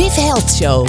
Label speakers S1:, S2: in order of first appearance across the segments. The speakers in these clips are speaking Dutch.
S1: Viv Health Show.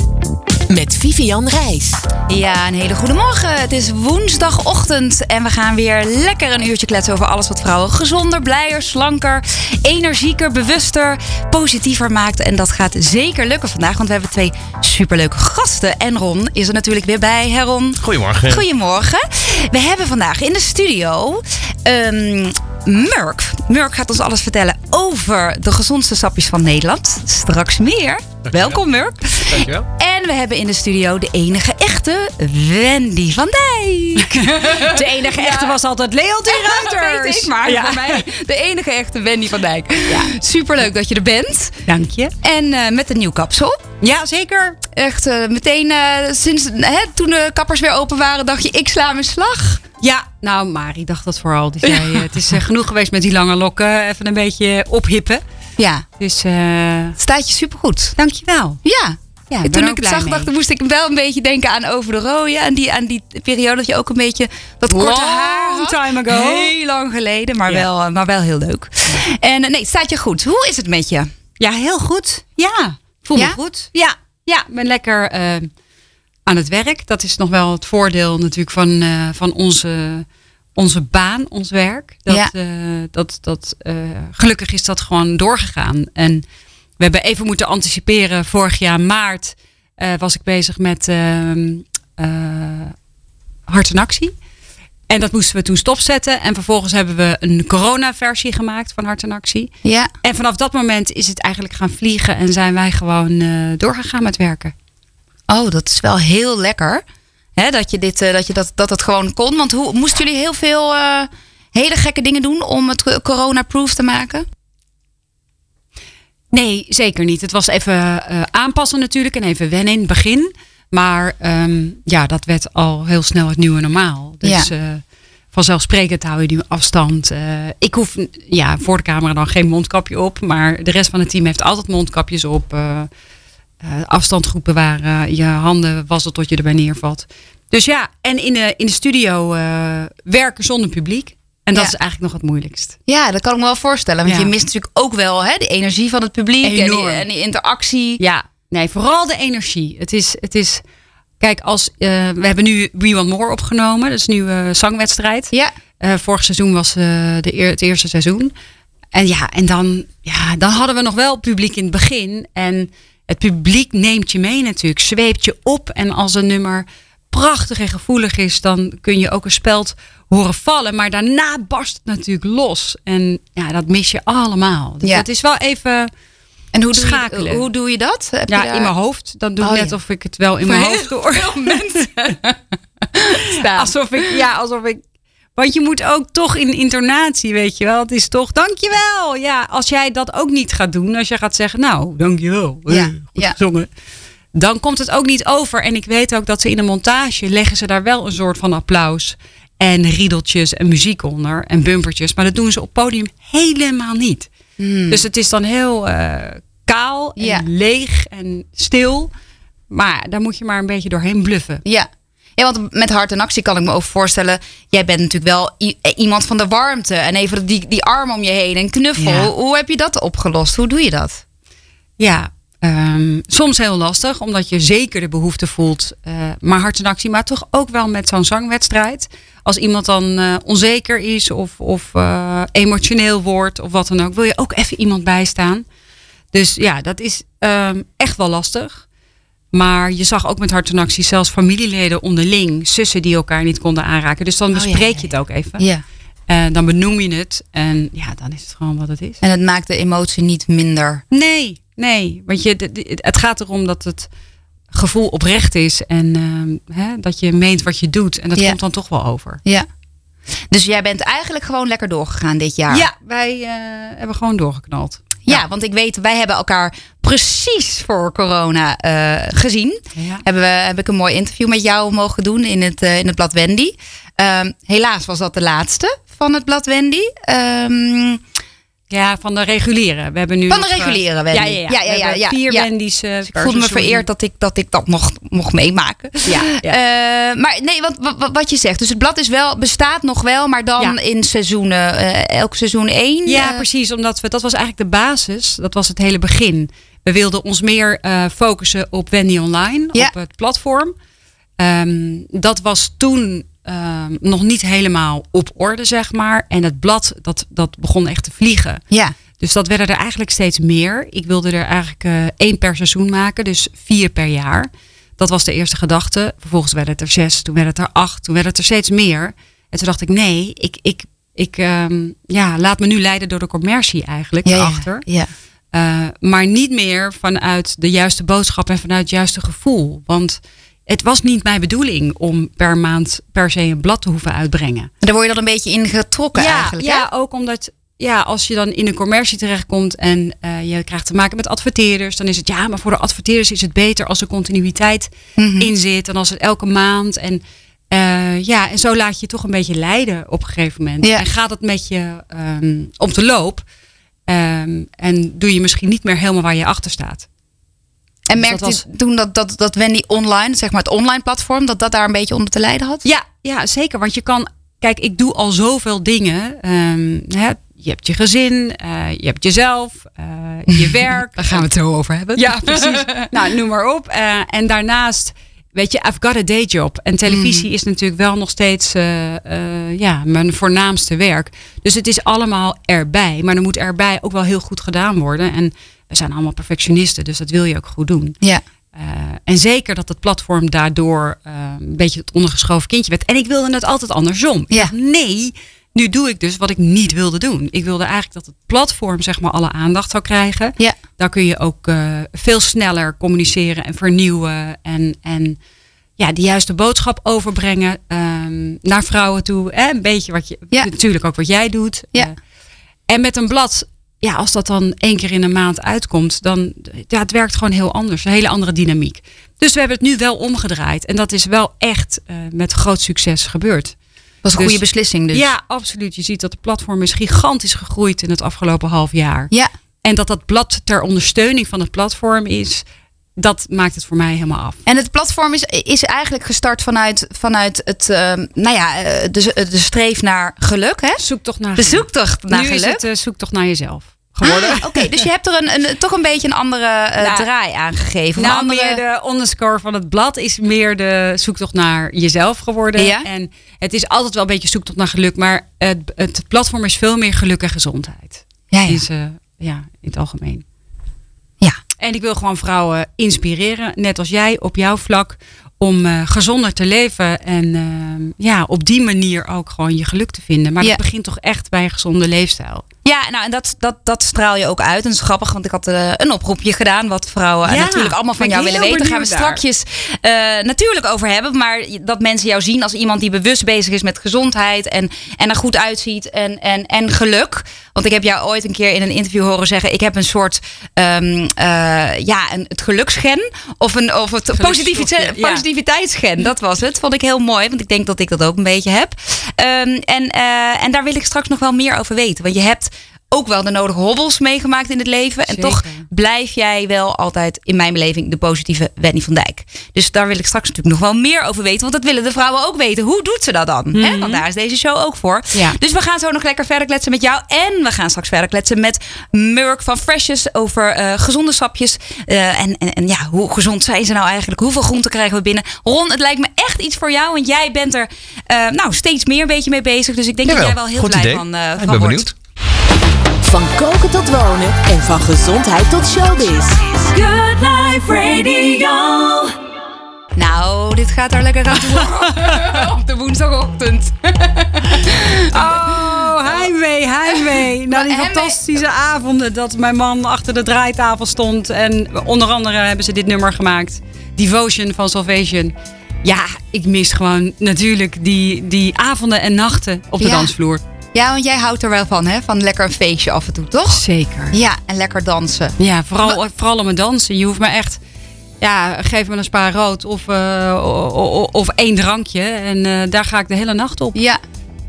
S1: Met Vivian Reis.
S2: Ja, een hele goede morgen. Het is woensdagochtend en we gaan weer lekker een uurtje kletsen over alles wat vrouwen gezonder, blijer, slanker, energieker, bewuster, positiever maakt. En dat gaat zeker lukken vandaag, want we hebben twee superleuke gasten. En Ron is er natuurlijk weer bij. Hè Ron?
S3: Goedemorgen.
S2: Goedemorgen. We hebben vandaag in de studio um, Murk. Murk gaat ons alles vertellen over de gezondste sapjes van Nederland. Straks meer. Welkom Murk.
S3: Dankjewel.
S2: En we hebben in de studio de enige echte Wendy van Dijk.
S4: De enige echte was altijd Leontien Ruiters.
S2: Weet ik, maar
S4: Ja.
S2: voor mij de enige echte Wendy van Dijk. Superleuk dat je er bent.
S4: Dank je.
S2: En eh, met een nieuw kapsel.
S4: Ja, zeker.
S2: Echt eh, meteen eh, sinds hè, toen de kappers weer open waren, dacht je ik sla mijn slag.
S4: Ja, nou, Mari dacht dat vooral. Die zei, het is genoeg geweest met die lange lokken. Even een beetje ophippen.
S2: Ja,
S4: Dus, eh
S2: staat je supergoed.
S4: dankjewel.
S2: Ja.
S4: Ja,
S2: En
S4: ik
S2: toen ik het zag,
S4: mee.
S2: dacht, moest ik wel een beetje denken aan Over de Rode. Aan die, aan die periode dat je ook een beetje dat korte
S4: Long
S2: haar had.
S4: time ago.
S2: Heel lang geleden, maar,
S4: Ja.
S2: wel, eh, maar wel heel leuk. En eh, nee, het staat je goed. Hoe is het met je?
S4: Ja, heel goed. Ja, voel me goed. Ja, ja, ik ben lekker aan het werk. Dat is nog wel het voordeel natuurlijk van, van onze, onze baan, ons werk. Dat,
S2: Ja.
S4: eh, dat, dat, eh, gelukkig is dat gewoon doorgegaan. En we hebben even moeten anticiperen. Vorig jaar maart eh, was ik bezig met ehm, eh, Hart en Actie. En dat moesten we toen stopzetten. En vervolgens hebben we een corona-versie gemaakt van Hart en Actie.
S2: Ja.
S4: En vanaf dat moment is het eigenlijk gaan vliegen en zijn wij gewoon doorgegaan met werken.
S2: Oh, dat is wel heel lekker. Hè, dat je, dit, eh, dat, je dat, dat het gewoon kon. Want hoe, moesten jullie heel veel eh, hele gekke dingen doen om het co- corona-proof te maken?
S4: Nee, zeker niet. Het was even eh, aanpassen natuurlijk en even wennen in het begin. Maar ehm, ja, dat werd al heel snel het nieuwe normaal. Dus
S2: Ja.
S4: vanzelfsprekend hou je nu afstand. Ik hoef ja, voor de camera dan geen mondkapje op. Maar de rest van het team heeft altijd mondkapjes op. eh afstand goed bewaren. Je handen wassen tot je erbij neervalt. Dus ja, en in de, in de studio eh, werken zonder publiek. En dat
S2: Ja.
S4: is eigenlijk nog het moeilijkst.
S2: Ja, dat kan ik me wel voorstellen. Want
S4: Ja.
S2: je mist natuurlijk ook wel hè, de energie van het publiek en die,
S4: Enorm.
S2: en die interactie.
S4: Ja, nee, vooral de energie. Het is, het is kijk, als, eh, we hebben nu We Want More opgenomen. Dat is nu een zangwedstrijd.
S2: Ja,
S4: vorig seizoen was de eer, het eerste seizoen. En ja, en dan, ja, dan hadden we nog wel publiek in het begin. En het publiek neemt je mee natuurlijk, zweept je op. En als een nummer prachtig en gevoelig is, dan kun je ook een speld horen vallen. Maar daarna barst het natuurlijk los. En ja, dat mis je allemaal. Dus
S2: Ja.
S4: het is wel even
S2: en hoe doe, je,
S4: Schakelen.
S2: hoe doe je dat? Heb je
S4: ja,
S2: daar-
S4: in mijn hoofd. Dan doe ik
S2: Oh,
S4: net
S2: ja.
S4: of ik het wel in
S2: Voor
S4: mijn hoofd hoor.
S2: mensen.
S4: Alsof ik, ja, alsof ik. Want je moet ook toch in intonatie, weet je wel. Het is toch, dankjewel. Ja, als jij dat ook niet gaat doen, als je gaat zeggen, nou, dankjewel.
S2: Ja,
S4: goed
S2: ja.
S4: gezongen. Dan komt het ook niet over. En ik weet ook dat ze in de montage leggen ze daar wel een soort van applaus. En riedeltjes en muziek onder. En bumpertjes. Maar dat doen ze op podium helemaal niet. Dus het is dan heel eh, kaal en
S2: Ja.
S4: leeg en stil. Maar daar moet je maar een beetje doorheen bluffen.
S2: Ja. Ja, want met hart en actie kan ik me over voorstellen. Jij bent natuurlijk wel eh, iemand van de warmte. En even die, die arm om je heen en knuffel.
S4: Ja.
S2: Hoe heb je dat opgelost? Hoe doe je dat?
S4: Ja, ehm, soms heel lastig, omdat je zeker de behoefte voelt. eh, maar hart en actie, maar toch ook wel met zo'n zangwedstrijd. Als iemand dan eh, onzeker is of, of emotioneel wordt of wat dan ook, wil je ook even iemand bijstaan. Dus ja, dat is ehm, echt wel lastig. Maar je zag ook met hart en actie zelfs familieleden onderling, zussen die elkaar niet konden aanraken. Dus dan
S2: Oh, ja,
S4: bespreek
S2: ja,
S4: je het ook even.
S2: Ja.
S4: En dan benoem je het. En ja, dan is het gewoon wat het is.
S2: En het maakt de emotie niet minder.
S4: Nee, nee. Want je, het gaat erom dat het gevoel oprecht is. En ehm, hè, dat je meent wat je doet. En dat komt dan toch wel over.
S2: Ja. Dus jij bent eigenlijk gewoon lekker doorgegaan dit jaar.
S4: Ja, wij eh, hebben gewoon doorgeknald.
S2: Ja, want ik weet, wij hebben elkaar precies voor corona eh, gezien.
S4: Ja.
S2: Hebben we, heb ik een mooi interview met jou mogen doen in het, eh, in het blad Wendy. Ehm, helaas was dat de laatste van het blad Wendy. Ehm,
S4: Ja, van de reguliere. We hebben nu
S2: Van de
S4: nog, eh,
S2: reguliere Wendy.
S4: Ja, ja, ja.
S2: Ja, ja, ja,
S4: vier. Wendy's. eh,
S2: ik
S4: per
S2: voelde me vereerd dat ik dat, ik dat mocht, mocht meemaken.
S4: Ja.
S2: Eh, maar nee, wat, wat, wat je zegt. Dus het blad is wel, bestaat nog wel, maar dan in seizoenen. eh, elk seizoen één.
S4: Ja,
S2: eh,
S4: precies. Omdat we, dat was eigenlijk de basis. Dat was het hele begin. We wilden ons meer eh, focussen op Wendy Online,
S2: Ja.
S4: op het platform. Ehm, dat was toen ehm, nog niet helemaal op orde, zeg maar. En het blad, dat, dat begon echt te vliegen.
S2: Ja.
S4: Dus dat werden er eigenlijk steeds meer. Ik wilde er eigenlijk eh, één per seizoen maken, dus vier per jaar. Dat was de eerste gedachte. Vervolgens werden het er zes, toen werd het er acht, toen werd het er steeds meer. En toen dacht ik, nee, ik, ik, ik ehm, ja, laat me nu leiden door de commercie eigenlijk
S2: Ja, ja,
S4: erachter.
S2: ja.
S4: Eh, maar niet meer vanuit de juiste boodschap en vanuit het juiste gevoel. Want het was niet mijn bedoeling om per maand per se een blad te hoeven uitbrengen.
S2: Daar word je dan een beetje in getrokken
S4: ja,
S2: eigenlijk.
S4: ja, ook omdat ja, als je dan in een commercie terechtkomt en eh, je krijgt te maken met adverteerders, dan is het ja, maar voor de adverteerders is het beter als er continuïteit
S2: Mhm.
S4: in zit en als het elke maand. En eh, ja, en zo laat je je toch een beetje leiden op een gegeven moment.
S2: Ja.
S4: En gaat het met je ehm om te loop. ehm, en doe je misschien niet meer helemaal waar je achter staat.
S2: En
S4: Dus
S2: merkte
S4: dat
S2: toen dat, dat, dat Wendy online, zeg maar het online platform, dat dat daar een beetje onder te lijden had?
S4: Ja, ja, zeker. Want je kan, kijk, ik doe al zoveel dingen. Ehm, hè, je hebt je gezin, eh, je hebt jezelf, eh, je werk.
S2: Daar gaan we het zo over hebben.
S4: Ja, precies. nou, noem maar op. Eh, en daarnaast, weet je, I've got a day job. En televisie
S2: Mm.
S4: is natuurlijk wel nog steeds ja, mijn voornaamste werk. Dus het is allemaal erbij. Maar er moet erbij ook wel heel goed gedaan worden. En we zijn allemaal perfectionisten, dus dat wil je ook goed doen.
S2: Ja.
S4: Eh, en zeker dat het platform daardoor eh, een beetje het ondergeschoven kindje werd. En ik wilde het altijd andersom.
S2: Ja.
S4: dacht, nee, nu doe ik dus wat ik niet wilde doen. Ik wilde eigenlijk dat het platform zeg maar alle aandacht zou krijgen.
S2: Ja.
S4: Daar kun je ook eh, veel sneller communiceren en vernieuwen. En, en ja, de juiste boodschap overbrengen ehm, naar vrouwen toe. Hè? Een beetje wat je,
S2: Ja.
S4: natuurlijk ook wat jij doet.
S2: Ja.
S4: En met een blad, ja, als dat dan één keer in een maand uitkomt, dan ja, het werkt gewoon heel anders. Een hele andere dynamiek. Dus we hebben het nu wel omgedraaid. En dat is wel echt eh, met groot succes gebeurd.
S2: was een
S4: Dus-
S2: goede beslissing dus.
S4: Ja, absoluut. Je ziet dat de platform is gigantisch gegroeid in het afgelopen half jaar.
S2: Ja.
S4: En dat dat blad ter ondersteuning van het platform is, dat maakt het voor mij helemaal af.
S2: En het platform is, is eigenlijk gestart vanuit, vanuit het, ehm, nou ja, eh, de, de streef naar geluk, hè?
S4: Zoek toch naar
S2: De zoektocht naar
S4: nu
S2: geluk.
S4: is het eh, zoek toch naar jezelf geworden.
S2: Ah, Oké, dus je hebt er een, een, toch een beetje een andere eh,
S4: Nou,
S2: draai aangegeven.
S4: Nou,
S2: andere...
S4: meer de underscore van het blad is meer de zoektocht naar jezelf geworden.
S2: Ja.
S4: En het is altijd wel een beetje zoektocht naar geluk, maar het, het platform is veel meer geluk en gezondheid.
S2: ja, ja.
S4: Is, ja, in het algemeen. En ik wil gewoon vrouwen inspireren, net als jij op jouw vlak, om eh, gezonder te leven en eh, ja, op die manier ook gewoon je geluk te vinden. Maar
S2: Ja.
S4: dat begint toch echt bij een gezonde leefstijl.
S2: Ja, nou en dat, dat, dat straal je ook uit. En dat is grappig, want ik had eh, een oproepje gedaan. Wat vrouwen
S4: Ja,
S2: natuurlijk allemaal van jou willen weten. Daar gaan we strakjes eh, natuurlijk over hebben. Maar dat mensen jou zien als iemand die bewust bezig is met gezondheid. En, en er goed uitziet. En, en, en geluk. Want ik heb jou ooit een keer in een interview horen zeggen. Ik heb een soort, eh, ja, een, het geluksgen. Of, een, of het positivite-
S4: Geluksstofje, ja.
S2: positiviteitsgen. Dat was het. Vond ik heel mooi. Want ik denk dat ik dat ook een beetje heb. Ehm, en, en daar wil ik straks nog wel meer over weten. Want je hebt ook wel de nodige hobbels meegemaakt in het leven. En
S4: Zeker.
S2: toch blijf jij wel altijd in mijn beleving de positieve Wendy van Dijk. Dus daar wil ik straks natuurlijk nog wel meer over weten. Want dat willen de vrouwen ook weten. Hoe doet ze dat dan? Hè? Want daar is deze show ook voor.
S4: Ja.
S2: Dus we gaan zo nog lekker verder kletsen met jou. En we gaan straks verder kletsen met Murk van Freshes over eh, gezonde sapjes. Eh, en, en, en ja, hoe gezond zijn ze nou eigenlijk? Hoeveel groenten krijgen we binnen? Ron, het lijkt me echt iets voor jou. Want jij bent er eh, nou, steeds meer een beetje mee bezig. Dus ik denk
S3: Jawel,
S2: dat jij wel heel
S3: goed
S2: blij
S3: idee.
S2: van, eh
S3: Ja,
S2: van
S3: ik ben
S2: wordt.
S3: benieuwd.
S1: Van koken tot wonen en van gezondheid tot showbiz.
S5: Good Life Radio.
S2: Nou, dit gaat er lekker aan toe. Op de woensdagochtend.
S4: Oh, heimwee, heimwee. Na die fantastische avonden dat mijn man achter de draaitafel stond. En onder andere hebben ze dit nummer gemaakt. Devotion van Salvation. Ja, ik mis gewoon natuurlijk die, die avonden en nachten op de
S2: Ja.
S4: dansvloer.
S2: Ja, want jij houdt er wel van, hè? Van lekker een feestje af en toe, toch?
S4: Zeker.
S2: Ja, en lekker dansen.
S4: Ja, vooral, vooral om het dansen. Je hoeft me echt... Ja, geef me een spa rood of, eh, of één drankje. En eh, daar ga ik de hele nacht op.
S2: Ja.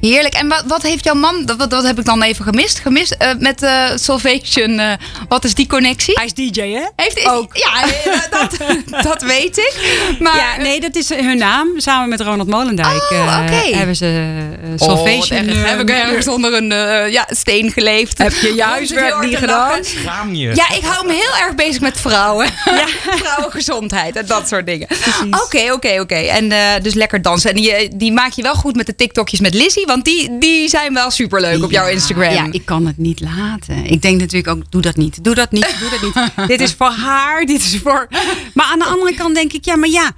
S2: Heerlijk. En wat, wat heeft jouw man, dat, wat, dat heb ik dan even gemist, gemist eh, met eh Salvation. eh, wat is die connectie?
S4: Hij is DJ, hè?
S2: Heeft, is-
S4: Ook.
S2: Ja, eh, dat, dat weet ik. Maar,
S4: ja, nee, dat is hun naam. Samen met Ronald Molendijk
S2: Oh,
S4: eh, hebben ze uh,
S2: Oh,
S4: Salvation.
S2: heb ik ergens onder een eh, ja, steen geleefd.
S4: Heb je huiswerk
S2: hard
S4: niet gedaan?
S2: lachen.
S3: Schaam je.
S2: Ja, ik hou me heel erg bezig met vrouwen. Vrouwengezondheid en dat soort dingen. Oké, oké, oké. En eh, dus lekker dansen. En die, die maak je wel goed met de TikTokjes met Lizzie. Want die, die zijn wel superleuk op jouw Instagram.
S4: Ja, ik kan het niet laten. Ik denk natuurlijk ook, doe dat niet. Doe dat niet, doe dat niet. dit is voor haar, dit is voor... Maar aan de andere kant denk ik, ja, maar ja,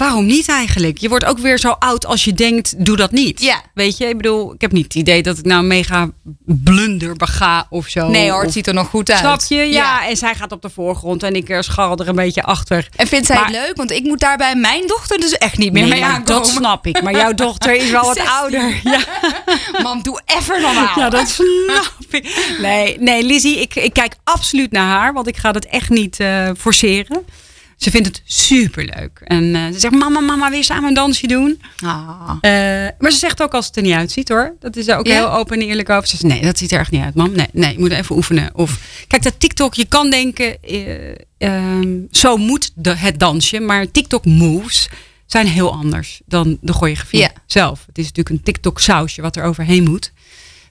S4: waarom niet eigenlijk? Je wordt ook weer zo oud als je denkt, doe dat niet.
S2: Ja.
S4: Weet je, ik bedoel, ik heb niet het idee dat ik nou mega blunder bega of zo.
S2: Nee hoor, het ziet er nog goed uit.
S4: Snap je? Ja. en zij gaat op de voorgrond en ik eh, scharrel er een beetje achter.
S2: En vindt zij
S4: Maar-
S2: het leuk? Want ik moet daarbij mijn dochter dus echt niet meer
S4: Nee,
S2: mee aankomen.
S4: dat snap ik. Maar jouw dochter is wel wat
S2: 16.
S4: ouder. Ja.
S2: Mam, doe even normaal.
S4: Ja, dat snap ik. Nee, nee Lizzie, ik, ik kijk absoluut naar haar, want ik ga het echt niet eh, forceren. Ze vindt het superleuk. En eh, ze zegt, mama, mama, wil je samen een dansje doen?
S2: Ah.
S4: Eh, maar ze zegt ook als het er niet uitziet hoor. Dat is er ook heel open en eerlijk over. Ze zegt, nee, dat ziet er echt niet uit, mam. Nee, nee, je moet even oefenen. Of, kijk, dat TikTok, je kan denken, eh, ehm, zo moet de, het dansje. Maar TikTok moves zijn heel anders dan de choreografie
S2: Ja.
S4: zelf. Het is natuurlijk een TikTok sausje wat er overheen moet.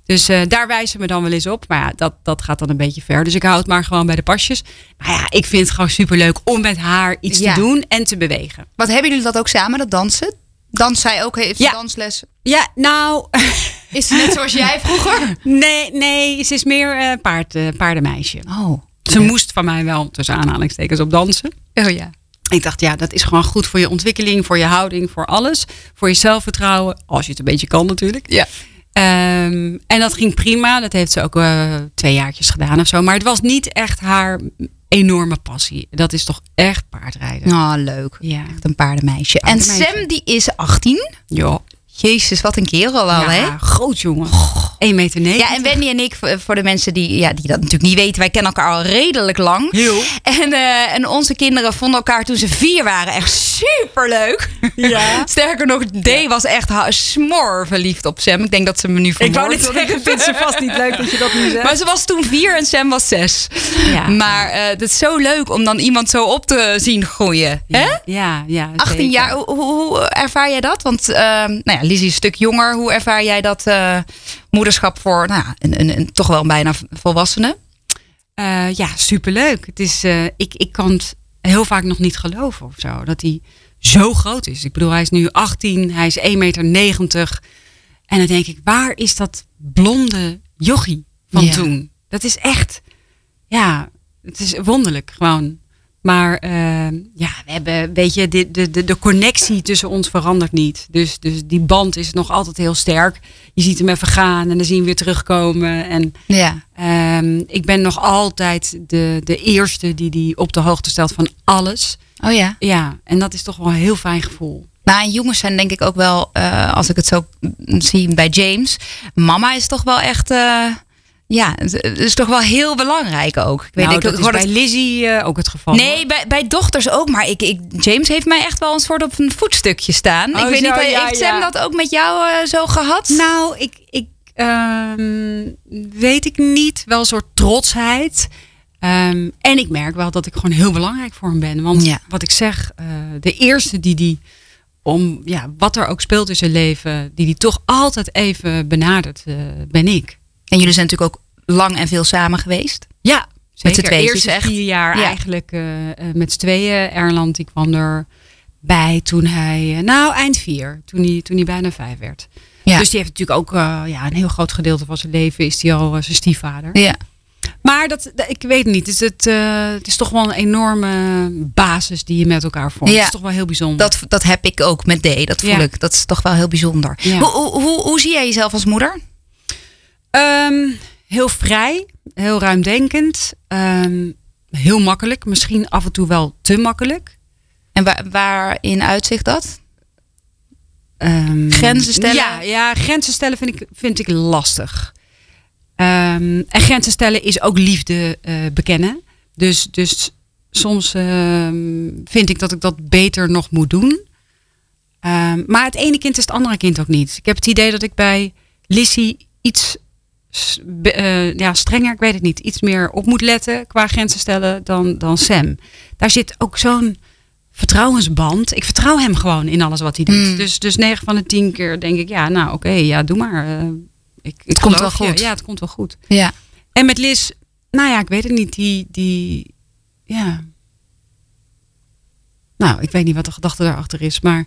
S4: Dus eh, daar wijzen ze me dan wel eens op. Maar ja, dat, dat gaat dan een beetje ver. Dus ik hou het maar gewoon bij de pasjes. Maar ja, ik vind het gewoon superleuk om met haar iets
S2: Ja.
S4: te doen en te bewegen.
S2: Wat hebben jullie dat ook samen, dat dansen? Danst zij ook? Heeft
S4: Ja.
S2: dansles?
S4: Ja, nou,
S2: Is ze net zoals jij vroeger?
S4: Nee, nee, ze is meer eh paard, eh, paardenmeisje.
S2: Oh.
S4: Ze moest van mij wel tussen aanhalingstekens op dansen.
S2: Oh ja.
S4: Ik dacht, ja, dat is gewoon goed voor je ontwikkeling, voor je houding, voor alles. Voor je zelfvertrouwen, als je het een beetje kan natuurlijk.
S2: Ja.
S4: Ehm, en dat ging prima. Dat heeft ze ook eh, twee jaartjes gedaan of zo. Maar het was niet echt haar enorme passie. Dat is toch echt paardrijden.
S2: Oh, leuk.
S4: Ja.
S2: Echt een paardenmeisje. En. Sam, die is 18.
S4: Ja.
S2: Jezus, wat een kerel hè?
S4: ja, groot jongen. 1 meter negen.
S2: Ja, en Wendy en ik, voor de mensen die, ja, die dat natuurlijk niet weten, wij kennen elkaar al redelijk lang.
S4: Heel.
S2: En, eh, en onze kinderen vonden elkaar toen ze vier waren echt super leuk.
S4: Ja.
S2: Sterker nog, Day was echt smor verliefd op Sam. Ik denk dat ze me nu
S4: Ik wou net zeggen, vindt ze vast niet leuk dat je dat nu zegt.
S2: Maar ze was toen vier en Sam was zes.
S4: Ja.
S2: Maar eh het is zo leuk om dan iemand zo op te zien groeien. Hè?
S4: Ja, ja, ja
S2: 18
S4: zeker.
S2: jaar, hoe, ervaar jij dat? Want ehm, nou ja, Lizzie is een stuk jonger. Hoe ervaar jij dat eh, moederschap voor nou, ja, een, een, een toch wel een bijna volwassene?
S4: Eh, ja, superleuk. Het is, eh, ik, ik kan het heel vaak nog niet geloven of zo. Dat hij zo groot is. Ik bedoel, hij is nu 18, hij is 1,90 meter. En dan denk ik, waar is dat blonde jochie van
S2: Ja.
S4: toen? Dat is echt, ja, het is wonderlijk gewoon. Maar eh, ja, we hebben, weet je, de, de, de, de connectie tussen ons verandert niet. Dus, dus die band is nog altijd heel sterk. Je ziet hem even gaan en dan zie je hem weer terugkomen. En
S2: Ja.
S4: Ehm, ik ben nog altijd de, de eerste die die op de hoogte stelt van alles.
S2: Oh ja.
S4: Ja, en dat is toch wel een heel fijn gevoel.
S2: Nou, en jongens zijn denk ik ook wel, eh, als ik het zo zie bij James. Mama is toch wel echt, eh, ja, het is toch wel heel belangrijk ook. Ik weet
S4: nou,
S2: ik,
S4: dat
S2: ik
S4: is
S2: hoor
S4: bij Lizzie eh, ook het geval.
S2: Nee, bij, bij dochters ook. Maar ik, ik, James heeft mij echt wel een soort op een voetstukje staan.
S4: Oh,
S2: ik weet
S4: zo,
S2: niet,
S4: ja,
S2: heeft Sam
S4: ja.
S2: dat ook met jou eh, zo gehad?
S4: Nou, ik, ik ehm, weet ik niet. Wel een soort trotsheid. Ehm, en ik merk wel dat ik gewoon heel belangrijk voor hem ben. Want
S2: Ja.
S4: wat ik zeg, eh, de eerste die die om ja, wat er ook speelt in zijn leven, die die toch altijd even benadert, eh, ben ik.
S2: En jullie zijn natuurlijk ook lang en veel samen geweest.
S4: Ja,
S2: Met
S4: zeker.
S2: tweetjes
S4: Eerste
S2: echt.
S4: vier jaar
S2: Ja.
S4: eigenlijk eh, eh, met z'n tweeën. Erland, die kwam erbij toen hij, eh, nou eind vier, toen hij, toen hij bijna vijf werd.
S2: Ja.
S4: Dus die heeft natuurlijk ook ja, een heel groot gedeelte van zijn leven is hij al zijn stiefvader.
S2: Ja.
S4: Maar dat, dat- ik weet niet, het is, het, het is toch wel een enorme basis die je met elkaar vormt.
S2: Ja.
S4: Het is toch wel heel bijzonder.
S2: Dat, dat heb ik ook met D. Dat voel
S4: Ja.
S2: ik. Dat is toch wel heel bijzonder. Hoe, hoe, hoe zie jij jezelf als moeder?
S4: Ehm, heel vrij, heel ruimdenkend, ehm, heel makkelijk, misschien af en toe wel te makkelijk.
S2: En waar, waarin uitzicht dat?
S4: Ehm,
S2: Grenzen stellen?
S4: Ja, ja grenzen stellen vind ik, vind ik lastig. En grenzen stellen is ook liefde eh, bekennen. Dus, dus soms vind ik dat ik dat beter nog moet doen. Maar het ene kind is het andere kind ook niet. Ik heb het idee dat ik bij Lissy iets eh, ja, strenger, ik weet het niet, iets meer op moet letten qua grenzen stellen dan, dan Sam. Daar zit ook zo'n vertrouwensband. Ik vertrouw hem gewoon in alles wat hij doet.
S2: Mm.
S4: Dus, dus 9 van de 10 keer denk ik, ja, nou oké, ja, doe maar. eh, ik, ik
S2: Het komt wel
S4: je.
S2: goed.
S4: Ja, het komt wel goed.
S2: Ja.
S4: En met Liz, nou ja, ik weet het niet. Die, die, ja. Nou, ik weet niet wat de gedachte daarachter is, maar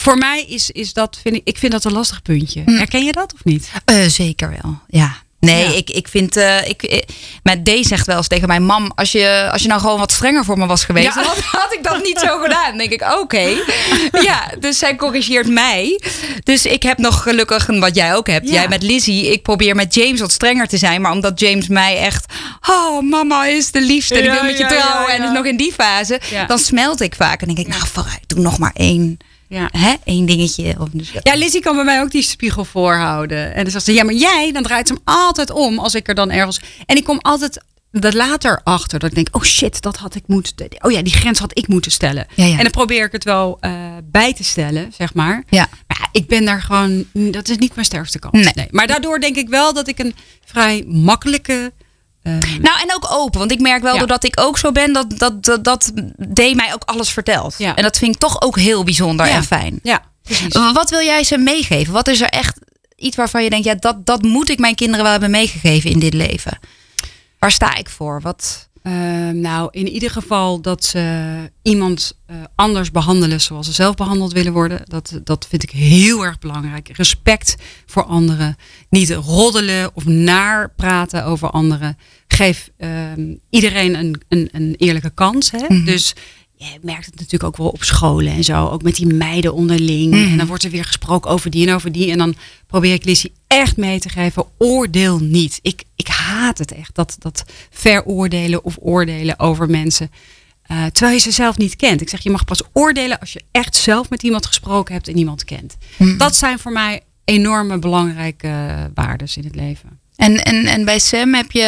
S4: voor mij is, is dat, vind ik, ik vind dat een lastig puntje.
S2: Hm.
S4: Herken je dat of niet?
S2: Eh, zeker wel, ja. Nee,
S4: Ja.
S2: ik, ik vind. eh ik, eh, mijn D zegt wel eens tegen mijn mam: als je, als je nou gewoon wat strenger voor me was geweest,
S4: Ja.
S2: had, had ik dat niet zo gedaan. Dan denk ik: oké. Ja, dus zij corrigeert mij. Dus ik heb nog gelukkig, wat jij ook hebt,
S4: Ja.
S2: jij met Lizzie. Ik probeer met James wat strenger te zijn, maar omdat James mij echt. Oh, mama is de liefste. en ik wil met je trouwen. En is nog in die fase. Dan smelt ik vaak. En denk ik: nou, vooruit, doe nog maar één,
S4: Ja.
S2: hè, één dingetje. Of, dus,
S4: Ja, Lizzie kan bij mij ook die spiegel voorhouden. En dan zegt ze, ja, maar jij, dan draait ze hem altijd om als ik er dan ergens... En ik kom altijd er later achter dat ik denk, oh shit, dat had ik moeten... Oh ja, die grens had ik moeten stellen.
S2: Ja, ja.
S4: En dan probeer ik het wel eh, bij te stellen, zeg maar.
S2: Ja.
S4: Maar ik ben daar gewoon, dat is niet mijn sterkste kant.
S2: Nee.
S4: Nee. Maar daardoor denk ik wel dat ik een vrij makkelijke. Eh,
S2: Nou, en ook open. Want ik merk wel,
S4: Ja.
S2: doordat ik ook zo ben, dat, dat, dat, dat D mij ook alles vertelt.
S4: Ja.
S2: En dat vind ik toch ook heel bijzonder
S4: Ja.
S2: en fijn.
S4: ja, precies.
S2: Wat wil jij ze meegeven? Wat is er echt iets waarvan je denkt, ja, dat, dat moet ik mijn kinderen wel hebben meegegeven in dit leven? Waar sta ik voor? Wat...
S4: Ehm, nou, in ieder geval dat ze iemand eh, anders behandelen zoals ze zelf behandeld willen worden. Dat, dat vind ik heel erg belangrijk. Respect voor anderen. Niet roddelen of naar praten over anderen. Geef ehm, iedereen een, een, een eerlijke kans. Hè?
S2: Mhm.
S4: Dus je merkt het natuurlijk ook wel op scholen en zo. Ook met die meiden onderling.
S2: Mhm.
S4: En dan wordt er weer gesproken over die en over die. En dan probeer ik Lizzie echt mee te geven. Oordeel niet. Ik, ik haat het echt. Dat, dat veroordelen of oordelen over mensen. eh, terwijl je ze zelf niet kent. Ik zeg, je mag pas oordelen als je echt zelf met iemand gesproken hebt en iemand kent.
S2: Mhm.
S4: Dat zijn voor mij enorme belangrijke waarden in het leven.
S2: En, en, en bij Sam heb je,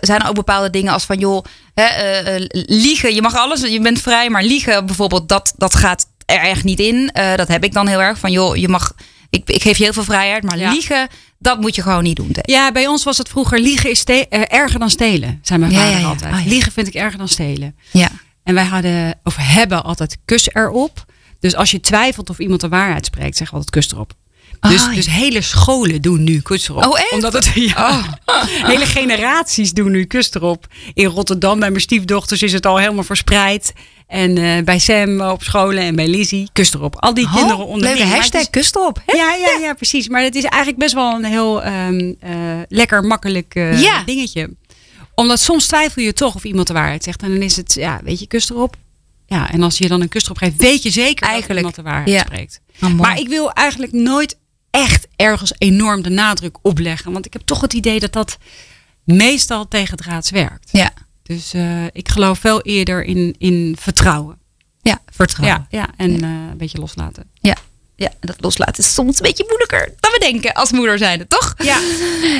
S2: zijn er ook bepaalde dingen als van joh, hè, eh, eh, liegen, je mag alles, je bent vrij, maar liegen bijvoorbeeld, dat, dat gaat er echt niet in. Eh, dat heb ik dan heel erg van joh, je mag, ik, ik geef je heel veel vrijheid, maar
S4: Ja.
S2: liegen, dat moet je gewoon niet doen.
S4: Ja, bij ons was het vroeger liegen is erger dan stelen, zei mijn vader
S2: ja, ja.
S4: altijd.
S2: Oh.
S4: Liegen vind ik erger dan stelen.
S2: Ja.
S4: En wij hadden, of hebben altijd kus erop. Dus als je twijfelt of iemand de waarheid spreekt, we altijd kus erop. Dus,
S2: Oh, ja.
S4: dus hele scholen doen nu kus erop.
S2: Oh, echt?
S4: Omdat het, ja, hele generaties doen nu kus erop. In Rotterdam bij mijn stiefdochters is het al helemaal verspreid. En eh, bij Sam op scholen en bij Lizzie, kus erop. Al die kinderen
S2: Oh,
S4: onderling.
S2: leuke
S4: Maar het
S2: hashtag
S4: is-
S2: kust erop. hè?
S4: ja, ja, ja, precies. Maar het is eigenlijk best wel een heel ehm, eh, lekker makkelijk eh,
S2: Ja.
S4: dingetje. Omdat soms twijfel je toch of iemand de waarheid zegt. En dan is het, ja, weet je, kus erop. Ja, en als je dan een kus erop geeft, weet je zeker
S2: Eigenlijk,
S4: dat iemand de waarheid
S2: ja.
S4: spreekt.
S2: Oh,
S4: maar ik wil eigenlijk nooit echt ergens enorm de nadruk opleggen. Want ik heb toch het idee dat dat meestal tegendraads werkt.
S2: Ja,
S4: Dus eh, ik geloof veel eerder in, in vertrouwen.
S2: ja, vertrouwen.
S4: Ja, ja, en eh, een beetje loslaten.
S2: Ja. Ja, dat loslaten is soms een beetje moeilijker dan we denken als moeder zijnde, toch?
S4: Ja.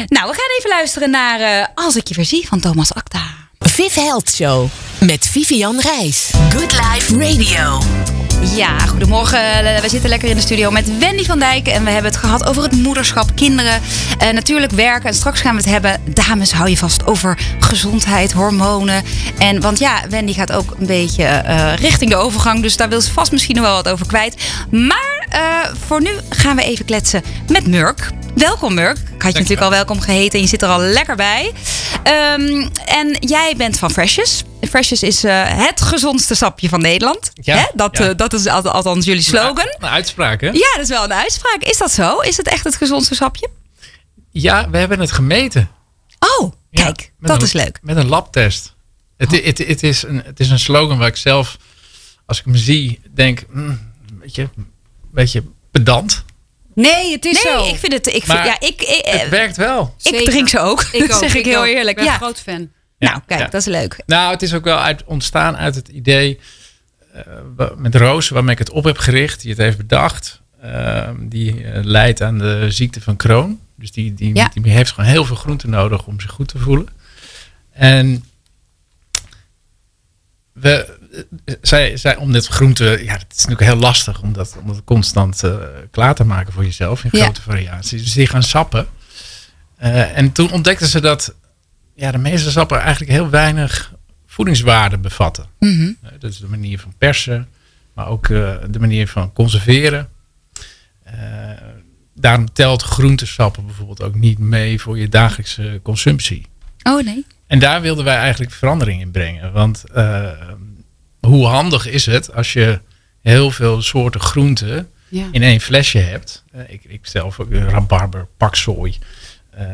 S2: Nou, we gaan even luisteren naar eh, Als ik je weer zie van Thomas Acta.
S1: Viv Health Show met Vivian Reis. Good Life Radio.
S2: Ja, goedemorgen. We zitten lekker in de studio met Wendy van Dijk. En we hebben het gehad over het moederschap, kinderen. En natuurlijk werken. En straks gaan we het hebben, dames, hou je vast, over gezondheid, hormonen. En want ja, Wendy gaat ook een beetje eh, richting de overgang. Dus daar wil ze vast misschien nog wel wat over kwijt. Maar eh, voor nu gaan we even kletsen met Murk. Welkom Murk. Ik had je natuurlijk al welkom geheten en je zit er al lekker bij. Ehm, en jij bent van Freshers. Freshers is eh, het gezondste sapje van Nederland.
S3: Ja,
S2: Hè? Dat,
S3: ja.
S2: eh, dat is al- althans jullie slogan.
S3: Een uitspraak, hè?
S2: Ja, dat is wel een uitspraak. Is dat zo? Is het echt het gezondste sapje?
S3: Ja, we hebben het gemeten.
S2: Oh, kijk, dat
S3: een-
S2: is leuk.
S3: Met een labtest. Het, i- het, het, is een, het is een slogan waar ik zelf, als ik hem zie, denk, mm, een beetje, een beetje pedant.
S4: Nee, het is
S2: Nee,
S4: zo.
S2: ik vind het. Ik, vind, ja, ik, ik, eh,
S3: Het werkt wel.
S2: ik drink ze ook.
S4: Ik
S2: dat
S4: ook,
S2: zeg ik, heel
S4: ook.
S2: eerlijk.
S4: ben
S2: Ja.
S4: een groot fan.
S3: Ja,
S2: nou, kijk,
S3: ja.
S2: dat is leuk.
S3: Nou, het is ook wel uit, ontstaan uit het idee eh, met Roos, waarmee ik het op heb gericht, die het heeft bedacht. Ehm, die eh, leidt aan de ziekte van Crohn. Dus die, die,
S2: Ja.
S3: die heeft gewoon heel veel groente nodig om zich goed te voelen. En we, zij, zij, om dit groente, ja, het is natuurlijk heel lastig om dat, om dat constant eh, klaar te maken voor jezelf in
S2: Ja.
S3: grote variaties. Dus die gaan sappen. Eh, en toen ontdekten ze dat ja, de meeste sappen eigenlijk heel weinig voedingswaarde bevatten.
S2: Mhm.
S3: Eh, dat is de manier van persen, maar ook de manier van conserveren. Daarom telt groentesappen bijvoorbeeld ook niet mee voor je dagelijkse consumptie.
S2: Oh nee.
S3: En daar wilden wij eigenlijk verandering in brengen. Want hoe handig is het als je heel veel soorten groenten
S4: Ja.
S3: in één flesje hebt. Eh, ik, ik zelf ook rabarber, pakzooi, eh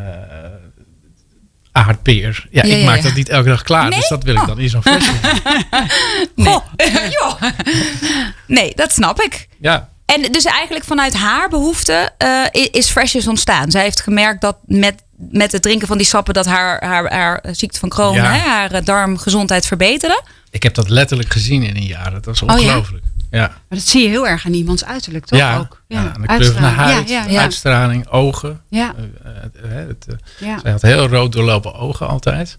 S3: aardpeer. Ja,
S2: Ja,
S3: ik
S2: ja,
S3: maak dat niet elke dag klaar.
S2: Nee?
S3: Dus dat wil ik
S2: Oh.
S3: dan in zo'n flesje.
S2: Nee. Nee, dat snap ik.
S3: ja,
S2: En dus eigenlijk vanuit haar behoefte eh, i- is Freshers ontstaan. Zij heeft gemerkt dat met, met het drinken van die sappen... dat haar, haar, haar ziekte van Crohn, hè, haar darmgezondheid verbeterde.
S3: Ik heb dat letterlijk gezien in een jaar. Dat was
S2: Oh, ja?
S3: ongelooflijk. ja.
S4: Maar dat zie je heel erg aan iemands uiterlijk, toch?
S3: Ja,
S4: ook?
S3: ja, aan de kleur van de huid,
S4: Ja, ja, ja.
S3: uitstraling, ogen.
S4: Ja.
S3: Eh, eh, het, eh,
S4: ja.
S3: Zij had heel rood doorlopen ogen altijd.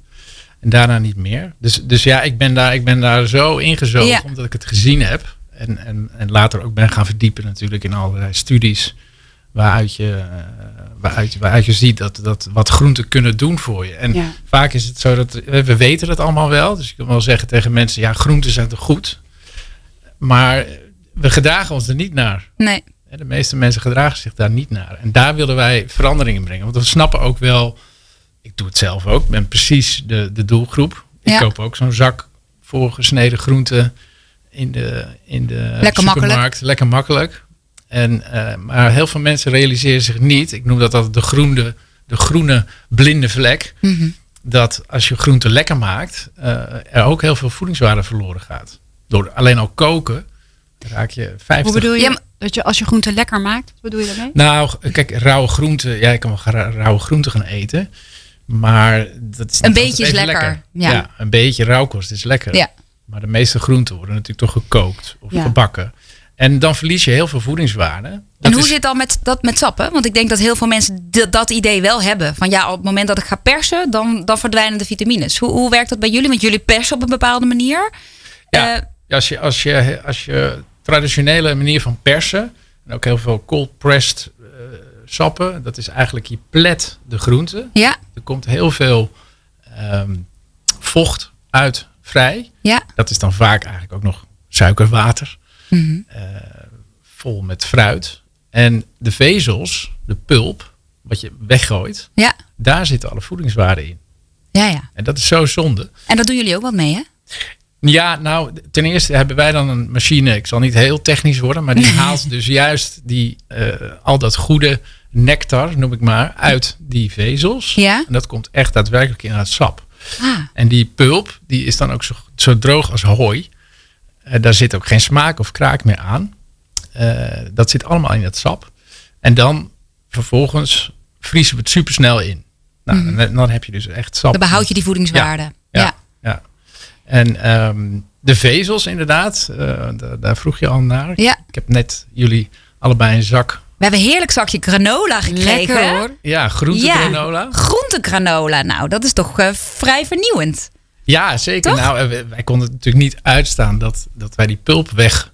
S3: En daarna niet meer. Dus, dus ja, ik ben daar, ik ben daar zo ingezogen
S2: Ja.
S3: omdat ik het gezien heb. En, en, en later ook ben gaan verdiepen natuurlijk in allerlei studies. Waaruit je, eh, waaruit, waaruit je ziet dat, dat wat groenten kunnen doen voor je. En
S4: Ja.
S3: vaak is het zo dat eh, we weten dat allemaal wel. Dus je kan wel zeggen tegen mensen, ja, groenten zijn toch goed. Maar we gedragen ons er niet naar.
S2: Nee.
S3: De meeste mensen gedragen zich daar niet naar. En daar willen wij verandering in brengen. Want we snappen ook wel, ik doe het zelf ook, ik ben precies de, de doelgroep. Ik
S2: Ja.
S3: koop ook zo'n zak voorgesneden groenten in de, in de
S2: Lekker makkelijk.
S3: supermarkt. Lekker makkelijk. En, eh, maar heel veel mensen realiseren zich niet, ik noem dat altijd de groene, de groene blinde vlek.
S2: Mhm.
S3: Dat als je groenten lekker maakt, eh, er ook heel veel voedingswaarde verloren gaat. Door alleen al koken raak je 50
S4: Hoe bedoel je?
S2: Ja,
S4: dat je als je groente lekker maakt, wat bedoel je daarmee?
S3: Nou, kijk, rauwe groenten. Ja, je kan wel rauwe groenten gaan eten. Maar dat is
S2: Een beetje is lekker, ja.
S3: een beetje rauwkost is lekker.
S2: Ja.
S3: Maar de meeste groenten worden natuurlijk toch gekookt of
S4: Ja.
S3: gebakken. En dan verlies je heel veel voedingswaarde.
S2: En hoe
S3: is-
S2: zit dan met, dat met sappen? Want ik denk dat heel veel mensen dat idee wel hebben. Van ja, op het moment dat ik ga persen, dan, dan verdwijnen de vitamines. Hoe, hoe werkt dat bij jullie? Want jullie persen op een bepaalde manier.
S3: Ja,
S2: Eh,
S3: als, je, als, je, als je traditionele manier van persen. En ook heel veel cold pressed eh, sappen. Dat is eigenlijk je plet de groenten.
S2: ja,
S3: Er komt heel veel ehm, vocht uit vrij.
S2: ja.
S3: Dat is dan vaak eigenlijk ook nog suikerwater.
S2: Mhm.
S3: eh, vol met fruit. En de vezels, de pulp, wat je weggooit,
S2: Ja,
S3: daar zitten alle voedingswaarden in.
S2: ja, ja.
S3: En dat is zo zonde.
S2: En dat doen jullie ook wat mee, hè?
S3: Ja, nou, ten eerste hebben wij dan een machine. Ik zal niet heel technisch worden, maar die haalt dus juist die, eh, al dat goede nectar, noem ik maar, uit die vezels.
S2: Ja.
S3: En dat komt echt daadwerkelijk in het sap.
S2: Ah,
S3: En die pulp, die is dan ook zo, zo droog als hooi. Eh, daar zit ook geen smaak of kraak meer aan. Eh, dat zit allemaal in het sap. En dan vervolgens vriezen we het supersnel in. Nou, dan, dan heb je dus echt sap.
S2: dan behoud je die voedingswaarde. Ja.
S3: Ja, ja. En ehm, de vezels inderdaad, eh, da- daar vroeg je al naar.
S2: Ja.
S3: Ik heb net jullie allebei een zak
S2: We hebben een heerlijk zakje granola gekregen.
S4: Lekker hoor.
S3: ja, groentegranola.
S2: Groentegranola. Nou, dat is toch vrij vernieuwend.
S3: Ja, zeker.
S2: Toch?
S3: Nou, eh, wij, wij konden het natuurlijk niet uitstaan dat, dat wij die pulp weg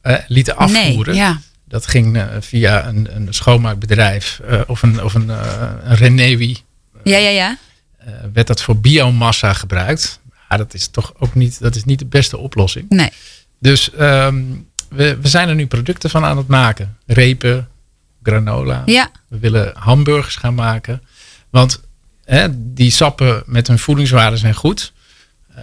S3: eh, lieten afvoeren.
S4: Ja.
S3: Dat ging eh, via een, een schoonmaakbedrijf of een, of een, een Renewi.
S2: Ja, ja, ja.
S3: werd dat voor biomassa gebruikt. Maar dat is toch ook niet, dat is niet de beste oplossing.
S2: Nee.
S3: Dus ehm, we, we zijn er nu producten van aan het maken. Repen, granola.
S2: Ja.
S3: We willen hamburgers gaan maken. Want hè, die sappen met hun voedingswaarde zijn goed.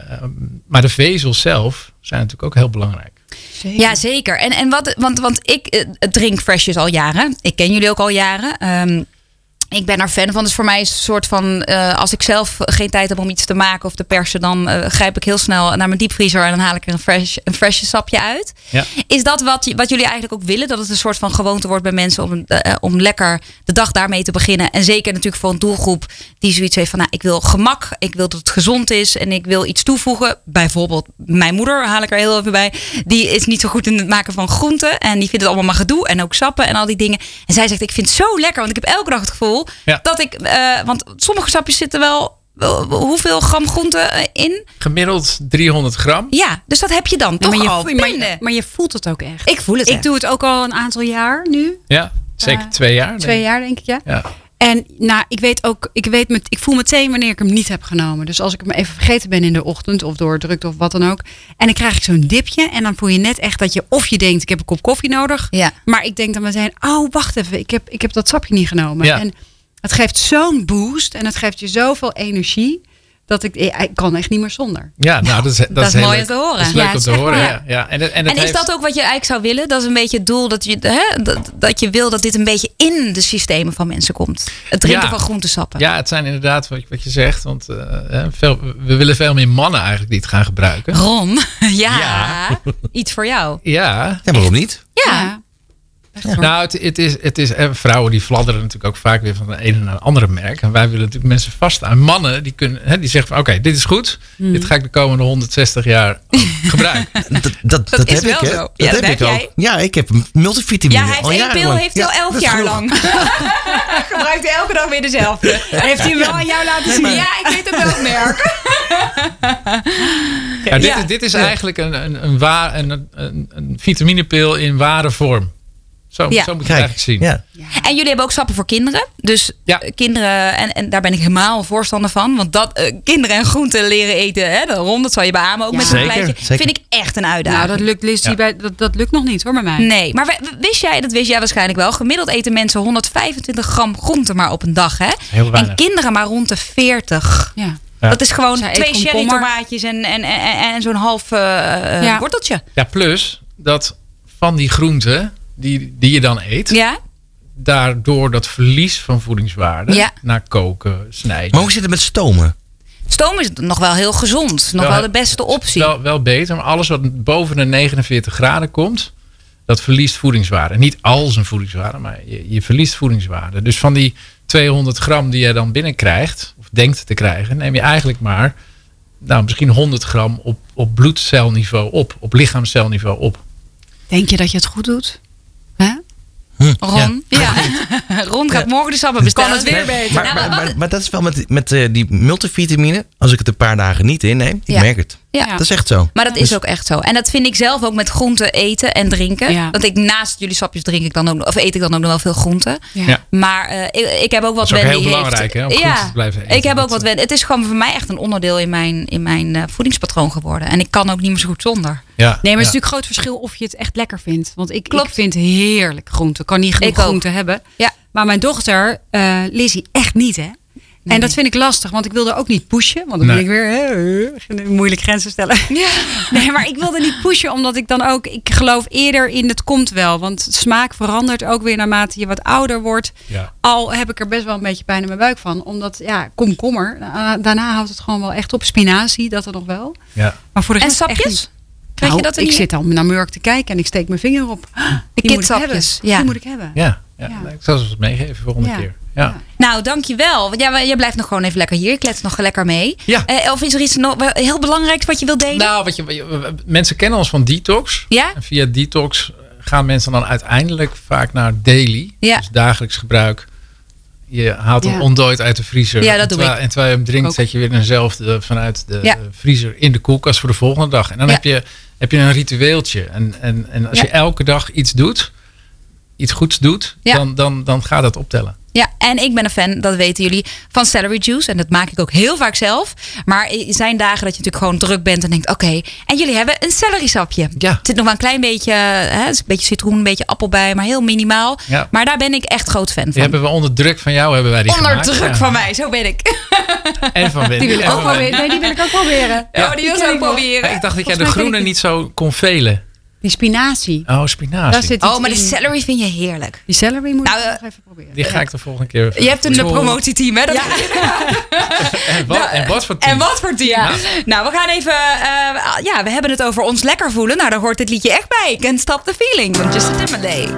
S3: Ehm, maar de vezels zelf zijn natuurlijk ook heel belangrijk.
S4: Zeker.
S2: Ja, zeker. En, en wat, want, want ik eh, drink Freshjes al jaren. Ik ken jullie ook al jaren. Ehm, ik ben er fan van. Dus voor mij is het een soort van... eh, als ik zelf geen tijd heb om iets te maken of te persen... dan eh, grijp ik heel snel naar mijn diepvriezer... en dan haal ik er een fresh, een fresh sapje uit.
S3: Ja.
S2: Is dat wat, wat jullie eigenlijk ook willen? Dat het een soort van gewoonte wordt bij mensen... om, eh, om lekker de dag daarmee te beginnen. En zeker natuurlijk voor een doelgroep die zoiets heeft van... Nou, ik wil gemak, ik wil dat het gezond is... en ik wil iets toevoegen. Bijvoorbeeld mijn moeder haal ik er heel even bij. Die is niet zo goed in het maken van groenten. En die vindt het allemaal maar gedoe. En ook sappen en al die dingen. En zij zegt, ik vind het zo lekker. Want ik heb elke dag het gevoel
S3: Ja.
S2: dat ik... eh, want sommige sapjes zitten wel Hoeveel gram groente eh, in?
S3: Gemiddeld 300 gram.
S2: Ja, dus dat heb je dan toch
S4: maar, je,
S2: al
S4: voelt- maar, je, maar je voelt het ook echt.
S2: ik voel het
S4: Ik
S2: echt.
S4: doe het ook al een aantal jaar nu.
S3: Ja, zeker
S4: Eh,
S3: twee jaar. denk
S4: Twee jaar denk ik, ja.
S3: Ja.
S4: En nou, ik weet ook, ik, weet met, ik voel meteen wanneer ik hem niet heb genomen. Dus als ik hem even vergeten ben in de ochtend of door drukte of wat dan ook. En dan krijg ik zo'n dipje. En dan voel je net echt dat je, of je denkt, ik heb een kop koffie nodig.
S2: Ja.
S4: Maar ik denk dan meteen, oh wacht even, ik heb, ik heb dat sapje niet genomen.
S3: Ja.
S4: En het geeft zo'n boost en het geeft je zoveel energie. Dat ik, ik kan echt niet meer zonder.
S3: Ja, nou, dat is, dat
S2: is
S3: heel
S2: mooi
S3: leuk.
S2: om te horen.
S3: Dat is
S4: Ja,
S3: leuk om te horen. Ja. Ja. En, en,
S2: En is
S3: heeft-
S2: dat ook wat je eigenlijk zou willen? Dat is een beetje het doel dat je, hè, dat, dat je wil dat dit een beetje in de systemen van mensen komt. Het drinken
S3: Ja.
S2: van groentesappen.
S3: Ja, het zijn inderdaad wat, wat je zegt. Want eh, veel, we willen veel meer mannen eigenlijk die het gaan gebruiken.
S2: Ron, ja,
S3: Ja.
S2: iets voor jou.
S3: Ja.
S6: Ja, waarom niet?
S2: Ja,
S3: Nou, het, het is, het is, vrouwen die fladderen natuurlijk ook vaak weer van de ene naar de andere merk. En wij willen natuurlijk mensen vaststaan. Mannen die, kunnen, hè, die zeggen van oké, dit is goed.
S2: Hmm.
S3: Dit ga ik de komende 160 jaar gebruiken.
S6: Dat, dat, dat,
S2: is
S6: heb
S2: wel
S6: ik, hè?
S2: zo.
S6: Dat
S2: Ja, dat
S6: heb
S2: heb
S6: ik ook. Ja, ik heb een multivitamine.
S2: ja hij heeft
S6: al
S2: één pil, heeft hij al elf jaar lang. Gebruikt hij elke dag weer dezelfde. Heeft hij hem wel aan jou laten zien? Ja, ik weet ook welk merk.
S3: Ja, dit,
S2: Ja.
S3: is, dit is eigenlijk een, een, een, waar, een, een, een vitaminepil in ware vorm. Zo,
S2: Ja.
S3: zo moet je het eigenlijk zien.
S6: ja.
S2: En jullie hebben ook sappen voor kinderen. Dus
S3: Ja.
S2: eh, kinderen, en, en daar ben ik helemaal voorstander van. Want dat eh, kinderen en groenten leren eten, hè, daarom, dat zal je beamen ook
S4: Ja.
S2: met zo'n
S6: Zeker,
S2: kleintje.
S6: zeker.
S2: Vind ik echt een uitdaging.
S4: Nou, dat lukt, Lizzie, bij, dat, dat lukt nog niet hoor bij mij.
S2: Nee, maar wist jij, dat wist jij waarschijnlijk wel. Gemiddeld eten mensen 125 gram groente maar op een dag. Hè?
S3: Heel.
S2: En kinderen maar rond de 40.
S4: Ja.
S3: Ja.
S2: Dat is gewoon
S4: Zij
S2: twee
S4: komkommer.
S2: tomaatjes en, en, en, en zo'n half eh,
S4: Ja.
S2: worteltje.
S3: Ja, plus dat van die groenten die, die je dan eet,
S2: Ja?
S3: daardoor dat verlies van voedingswaarde
S2: Ja.
S3: naar koken, snijden.
S6: Maar hoe zit het met stomen?
S2: Stoom is nog wel heel gezond. Nog
S3: Wel-
S2: wel de beste optie.
S3: Wel, wel beter, maar alles wat boven de 49 graden komt, dat verliest voedingswaarde. Niet al zijn voedingswaarde, maar je, je verliest voedingswaarde. Dus van die 200 gram die je dan binnenkrijgt, of denkt te krijgen, neem je eigenlijk maar nou, misschien 100 gram op, op bloedcelniveau op, op lichaamscelniveau op.
S4: Denk je dat je het goed doet?
S6: Hm,
S2: Ron, ja. Ron gaat morgen de sappen bestellen.
S4: Kan het weer beter.
S6: Maar,
S2: Nou,
S6: maar, maar, maar dat is wel met, met eh, die multivitamine. Als ik het een paar dagen niet inneem, ik
S2: Ja.
S6: merk het.
S2: Ja.
S6: Dat is echt zo.
S2: Maar dat is ook echt zo. En dat vind ik zelf ook met groenten eten en drinken.
S4: Ja.
S2: Want ik naast jullie sapjes drink ik dan ook, of eet ik dan ook nog wel veel groenten.
S4: Ja.
S2: Maar eh, ik, ik heb ook wat
S3: Dat is ook heel
S2: heeft.
S3: belangrijk, hè, om
S2: ja,
S3: groenten te blijven eten.
S2: Ik heb ook wat Wendy. Het is gewoon voor mij echt een onderdeel in mijn, in mijn eh, voedingspatroon geworden. En ik kan ook niet meer zo goed zonder.
S3: Ja,
S4: Nee, maar het is natuurlijk een groot verschil of je het echt lekker vindt. Want ik,
S2: Klopt.
S4: ik vind heerlijk groente. Ik kan niet genoeg
S2: Ik ook.
S4: groente hebben.
S2: Ja.
S4: Maar mijn dochter, eh Lizzie, echt niet hè. En dat vind ik lastig, want ik wilde ook niet pushen. Want dan
S3: Nee.
S4: ben ik weer hè, uh, moeilijk grenzen stellen. Nee, maar ik wilde niet pushen, omdat ik dan ook... Ik geloof eerder in het komt wel. Want smaak verandert ook weer naarmate je wat ouder wordt.
S3: Ja.
S4: Al heb ik er best wel een beetje pijn in mijn buik van. Omdat, ja, komkommer. uh, daarna houdt het gewoon wel echt op. Spinazie, dat er nog wel.
S3: Ja.
S4: Maar voor de
S2: En
S4: rest echt
S2: sapjes?
S4: niet.
S2: Krijg je
S4: Nou,
S2: dat er
S4: ik
S2: niet
S4: zit al naar Murk te kijken en ik steek mijn vinger op. Die moet ik hebben.
S2: ja.
S4: Die moet ik hebben.
S3: Ja, ja.
S4: Ja.
S3: ik zal ze wat meegeven volgende
S4: Ja.
S3: keer. Ja.
S2: Nou, dankjewel. Jij, jij blijft nog gewoon even lekker hier. Ik klets nog lekker mee.
S3: Ja.
S2: Eh, of is er iets nog heel belangrijks wat je wilt delen?
S3: Nou, wat je, je- mensen kennen ons van detox.
S2: Ja?
S3: En via detox gaan mensen dan uiteindelijk vaak naar daily.
S2: Ja.
S3: Dus dagelijks gebruik. Je haalt hem
S4: Ja.
S3: ontdooid uit de vriezer.
S2: Ja, dat
S3: en terwijl,
S2: ik.
S3: En terwijl je hem drinkt,
S4: Ook.
S3: zet je weer eenzelfde vanuit de
S2: Ja.
S3: eh, vriezer in de koelkast voor de volgende dag. En dan
S2: Ja.
S3: heb, je, heb je een ritueeltje. En, en, en als
S2: Ja.
S3: je elke dag iets doet, iets goeds doet,
S2: Ja.
S3: dan, dan, dan gaat dat optellen.
S2: Ja, en ik ben een fan, dat weten jullie, van celery juice. En dat maak ik ook heel vaak zelf. Maar er zijn dagen dat je natuurlijk gewoon druk bent en denkt... oké, en jullie hebben een celery sapje.
S3: Ja.
S2: Er zit nog wel een klein beetje, hè, een beetje citroen, een beetje appel bij... maar heel minimaal.
S3: Ja.
S2: Maar daar ben ik echt groot fan
S3: Die
S2: van.
S3: hebben we onder druk van jou hebben wij die
S2: Onder
S3: gemaakt.
S2: druk
S3: Ja.
S2: van mij, zo ben ik.
S3: En van Wendy.
S4: Die wil ik ook proberen. Nee, die wil ik ook proberen.
S2: Oh, die wil ze ook proberen.
S3: ik dacht dat jij de groene niet zo kon velen.
S4: Die spinazie.
S3: Oh, spinazie.
S4: Daar zit iets
S2: Oh, maar de
S4: in.
S2: celery vind je heerlijk.
S4: Die celery moet
S2: Nou,
S4: ik
S2: eh,
S4: nog even proberen.
S3: Die ga ik de volgende keer.
S2: Je hebt een promotieteam, hè? Dat
S3: En wat, en wat voor team?
S2: En wat voor team? Nou, we gaan even... eh, ja, we hebben het over ons lekker voelen. Nou, daar hoort dit liedje echt bij. Can't Stop the Feeling van Justin Timberlake.